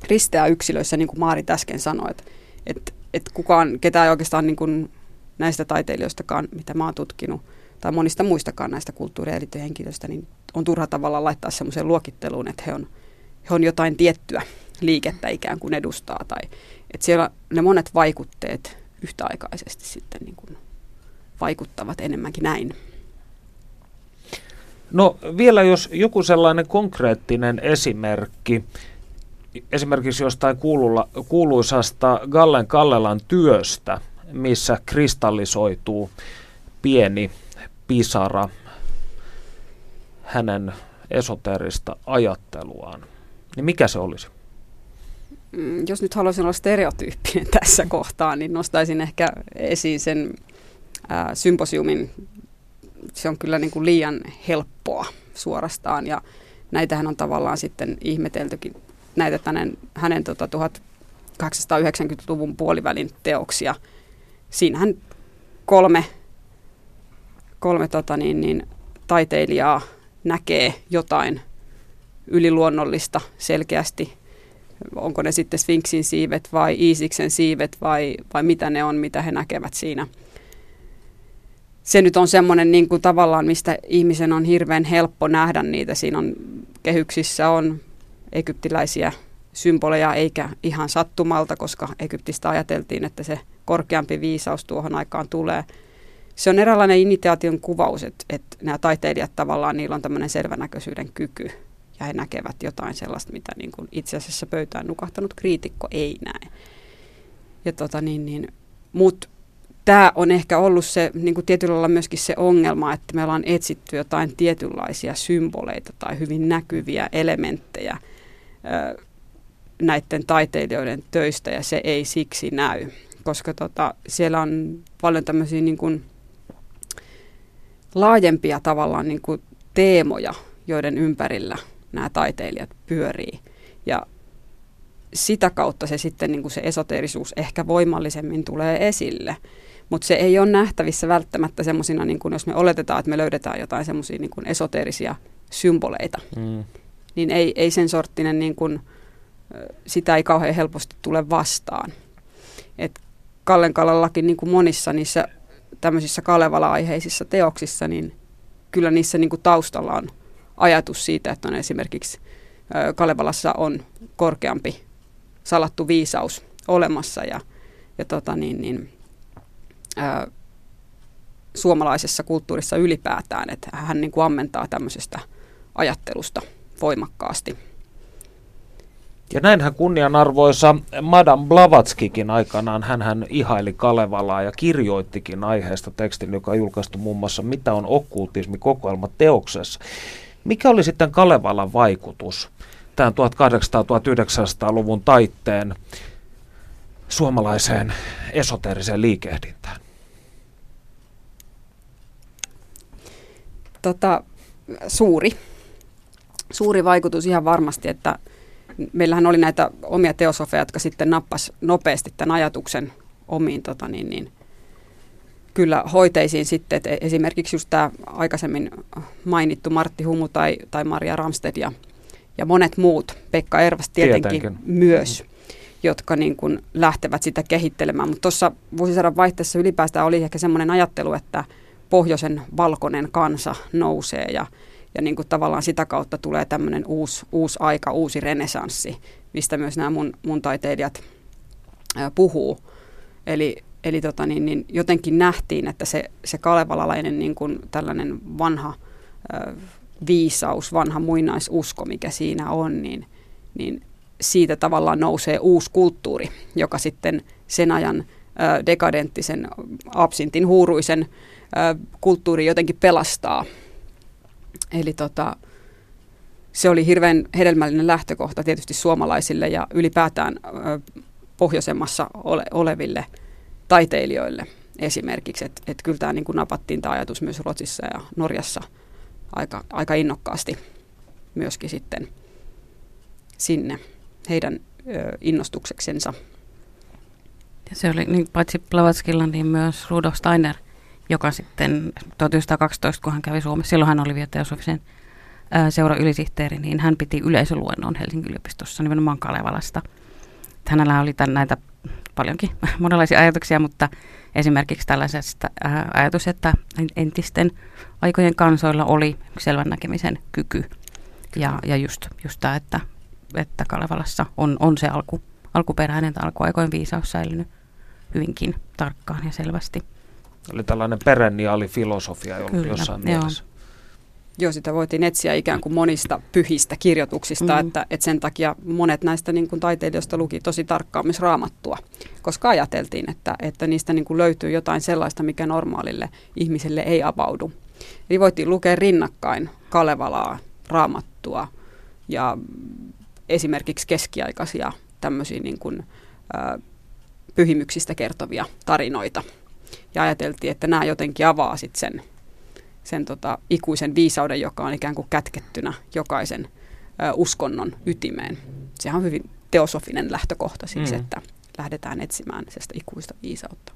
risteää yksilöissä, niin kuin Maari äsken sanoi, että, että, että kukaan, ketään ei oikeastaan niin kuin näistä taiteilijoistakaan, mitä mä oon tutkinut, tai monista muistakaan näistä kulttuurieliittojen henkilöistä, niin on turha tavalla laittaa semmoiseen luokitteluun, että he on, he on jotain tiettyä liikettä ikään kuin edustaa. Tai, että siellä ne monet vaikutteet yhtäaikaisesti sitten niin kuin vaikuttavat enemmänkin näin. No vielä jos joku sellainen konkreettinen esimerkki, esimerkiksi jostain kuululla, kuuluisasta Gallen Kallelan työstä, missä kristallisoituu pieni pisara hänen esoteerista ajatteluaan, niin mikä se olisi? Mm, jos nyt haluaisin olla stereotyyppinen tässä kohtaa, niin nostaisin ehkä esiin sen ää, symposiumin. Se on kyllä niin kuin liian helppoa suorastaan ja näitähän on tavallaan sitten ihmeteltykin näitä hänen, hänen tota 1890-luvun puolivälin teoksia. Siinähän kolme, kolme tota niin, niin, taiteilijaa näkee jotain yliluonnollista selkeästi. Onko ne sitten Sphinxin siivet vai Iisiksen siivet vai, vai mitä ne on, mitä he näkevät siinä. Se nyt on semmoinen niin kuin tavallaan, mistä ihmisen on hirveän helppo nähdä niitä. Siinä on kehyksissä on egyptiläisiä symboleja eikä ihan sattumalta, koska Egyptistä ajateltiin, että se korkeampi viisaus tuohon aikaan tulee. Se on eräänlainen initiaation kuvaus, että, että nämä taiteilijat tavallaan, niillä on tämmöinen selvänäköisyyden kyky ja he näkevät jotain sellaista, mitä niin kuin itse asiassa pöytään nukahtanut kriitikko ei näe. Ja tota niin, niin, Mutta tämä on ehkä ollut se niin kuin tietyllä lailla myöskin se ongelma, että me ollaan etsitty jotain tietynlaisia symboleita tai hyvin näkyviä elementtejä näiden taiteilijoiden töistä ja se ei siksi näy, koska tota, siellä on paljon tämmöisiä niin kuin laajempia tavallaan niin kuin teemoja, joiden ympärillä nämä taiteilijat pyörii. Ja sitä kautta se sitten niin kuin se esoteerisuus ehkä voimallisemmin tulee esille. Mutta se ei ole nähtävissä välttämättä semmoisina, niin jos me oletetaan, että me löydetään jotain semmoisia niin esoteerisia symboleita, mm. Niin ei, ei sen sorttinen, niin kuin, sitä ei kauhean helposti tule vastaan. Et Kallenkalallakin niin kuin monissa niissä tämmöisissä Kalevala-aiheisissa teoksissa, niin kyllä niissä niin kuin taustalla on ajatus siitä, että on esimerkiksi Kalevalassa on korkeampi salattu viisaus olemassa ja, ja tota niin, niin, ää, suomalaisessa kulttuurissa ylipäätään, että hän niin kuin ammentaa tämmöisestä ajattelusta voimakkaasti. Ja näinhän kunnianarvoisa Madame Blavatskikin aikanaan, hän ihaili Kalevalaa ja kirjoittikin aiheesta tekstin, joka on julkaistu muun muassa Mitä on okkultismi kokoelma teoksessa. Mikä oli sitten Kalevalan vaikutus tämän 1800-1900-luvun taitteen suomalaiseen esoteeriseen liikehdintään? Tota, suuri. Suuri vaikutus ihan varmasti, että meillähän oli näitä omia teosofeja, jotka sitten nappas nopeasti tämän ajatuksen omiin tota niin, niin, kyllä hoiteisiin sitten, että esimerkiksi just tämä aikaisemmin mainittu Martti Humu tai, tai Maria Ramsted ja, ja monet muut, Pekka Ervas tietenkin, tietenkin. myös, jotka niin kuin lähtevät sitä kehittelemään. Mutta tuossa vuosisadan vaihteessa ylipäätään oli ehkä semmoinen ajattelu, että pohjoisen valkoinen kansa nousee ja, ja niin kuin tavallaan sitä kautta tulee tämmöinen uusi, uusi aika, uusi renesanssi, mistä myös nämä mun, mun taiteilijat puhuu. Eli, eli tota niin, niin jotenkin nähtiin, että se, se kalevalalainen niin kuin tällainen vanha viisaus, vanha muinaisusko, mikä siinä on, niin, niin siitä tavallaan nousee uusi kulttuuri, joka sitten sen ajan dekadenttisen, absintin, huuruisen kulttuuri jotenkin pelastaa Eli tota, se oli hirveän hedelmällinen lähtökohta tietysti suomalaisille ja ylipäätään pohjoisemmassa ole, oleville taiteilijoille esimerkiksi. Että et kyllä tämä niin napattiin tämä ajatus myös Ruotsissa ja Norjassa aika, aika innokkaasti myöskin sitten sinne heidän ö, innostukseksensa. Ja se oli niin, paitsi Blavatskilla, niin myös Rudolf Steiner joka sitten 1912, kun hän kävi Suomessa, silloin hän oli vielä teosofisen seura ylisihteeri, niin hän piti yleisöluennon Helsingin yliopistossa nimenomaan Kalevalasta. Hänellä oli tämän, näitä paljonkin monenlaisia ajatuksia, mutta esimerkiksi tällaisesta ää, ajatus, että entisten aikojen kansoilla oli selvän näkemisen kyky. Ja, ja just, just tämä, että, että Kalevalassa on, on se alku, alkuperäinen alkuaikojen viisaus säilynyt hyvinkin tarkkaan ja selvästi. Eli tällainen perenniaali filosofia Kyllä, jossain joo. mielessä. Joo, sitä voitiin etsiä ikään kuin monista pyhistä kirjoituksista, mm. että, että sen takia monet näistä niin kuin taiteilijoista luki tosi tarkkaan myös raamattua, koska ajateltiin, että, että niistä niin kuin löytyy jotain sellaista, mikä normaalille ihmiselle ei avaudu. Eli voitiin lukea rinnakkain Kalevalaa, raamattua ja esimerkiksi keskiaikaisia tämmöisiä niin kuin, ä, pyhimyksistä kertovia tarinoita – ja ajateltiin, että nämä jotenkin avaa sitten sen, sen tota, ikuisen viisauden, joka on ikään kuin kätkettynä jokaisen ö, uskonnon ytimeen. Sehän on hyvin teosofinen lähtökohta siis, mm. että lähdetään etsimään sitä ikuista viisautta.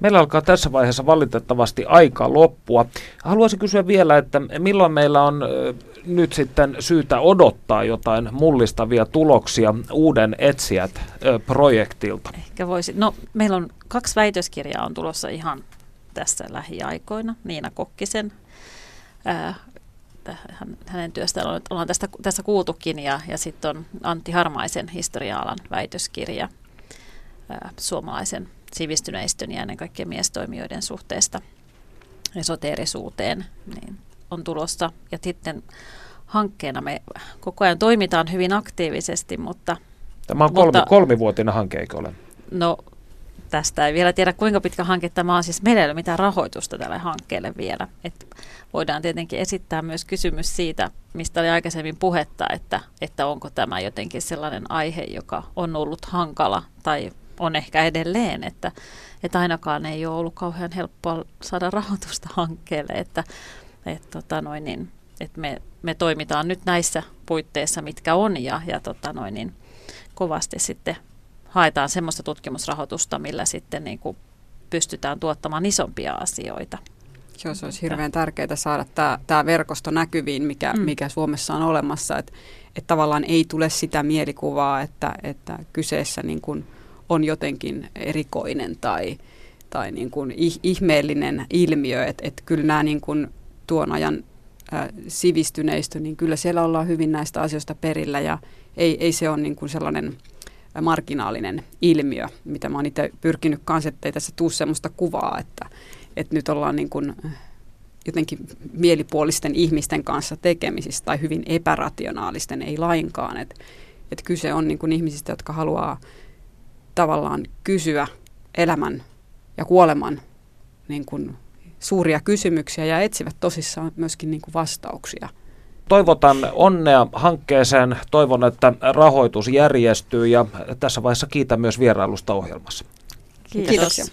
Meillä alkaa tässä vaiheessa valitettavasti aika loppua. Haluaisin kysyä vielä, että milloin meillä on nyt sitten syytä odottaa jotain mullistavia tuloksia uuden Etsijät-projektilta? Ehkä voisi. No, meillä on kaksi väitöskirjaa on tulossa ihan tässä lähiaikoina. Niina Kokkisen ää, hänen työstään ollaan tästä, tästä kuultukin ja, ja sitten on Antti Harmaisen historia-alan väitöskirja suomalaisen sivistyneistön ja ennen kaikkea miestoimijoiden suhteesta esoteerisuuteen niin on tulossa. Ja sitten hankkeena me koko ajan toimitaan hyvin aktiivisesti, mutta... Tämä on kolmi, mutta, kolmivuotinen hanke, eikö ole? No tästä ei vielä tiedä kuinka pitkä hanke tämä on. Siis meillä ei ole mitään rahoitusta tälle hankkeelle vielä. Et voidaan tietenkin esittää myös kysymys siitä, mistä oli aikaisemmin puhetta, että, että onko tämä jotenkin sellainen aihe, joka on ollut hankala tai on ehkä edelleen, että, että ainakaan ei ole ollut kauhean helppoa saada rahoitusta hankkeelle, että, että, tota noin, niin, että me, me toimitaan nyt näissä puitteissa, mitkä on ja, ja tota noin, niin, kovasti sitten haetaan semmoista tutkimusrahoitusta, millä sitten niin kuin pystytään tuottamaan isompia asioita. Joo, se olisi hirveän tärkeää saada tämä, tämä verkosto näkyviin, mikä, mm. mikä Suomessa on olemassa, että, että tavallaan ei tule sitä mielikuvaa, että, että kyseessä niin kuin on jotenkin erikoinen tai, tai niin kuin ihmeellinen ilmiö, että, että kyllä nämä niin kuin tuon ajan sivistyneistö, niin kyllä siellä ollaan hyvin näistä asioista perillä ja ei, ei se ole niin kuin sellainen marginaalinen ilmiö, mitä mä oon itse pyrkinyt kanssa, ettei tässä tuu sellaista kuvaa, että, että nyt ollaan niin kuin jotenkin mielipuolisten ihmisten kanssa tekemisissä tai hyvin epärationaalisten, ei lainkaan. Että et kyse on niin kuin ihmisistä, jotka haluaa tavallaan kysyä elämän ja kuoleman niin kuin suuria kysymyksiä ja etsivät tosissaan myöskin niin kuin vastauksia. Toivotan onnea hankkeeseen, toivon, että rahoitus järjestyy ja tässä vaiheessa kiitän myös vierailusta ohjelmassa. Kiitos. Kiitoksia.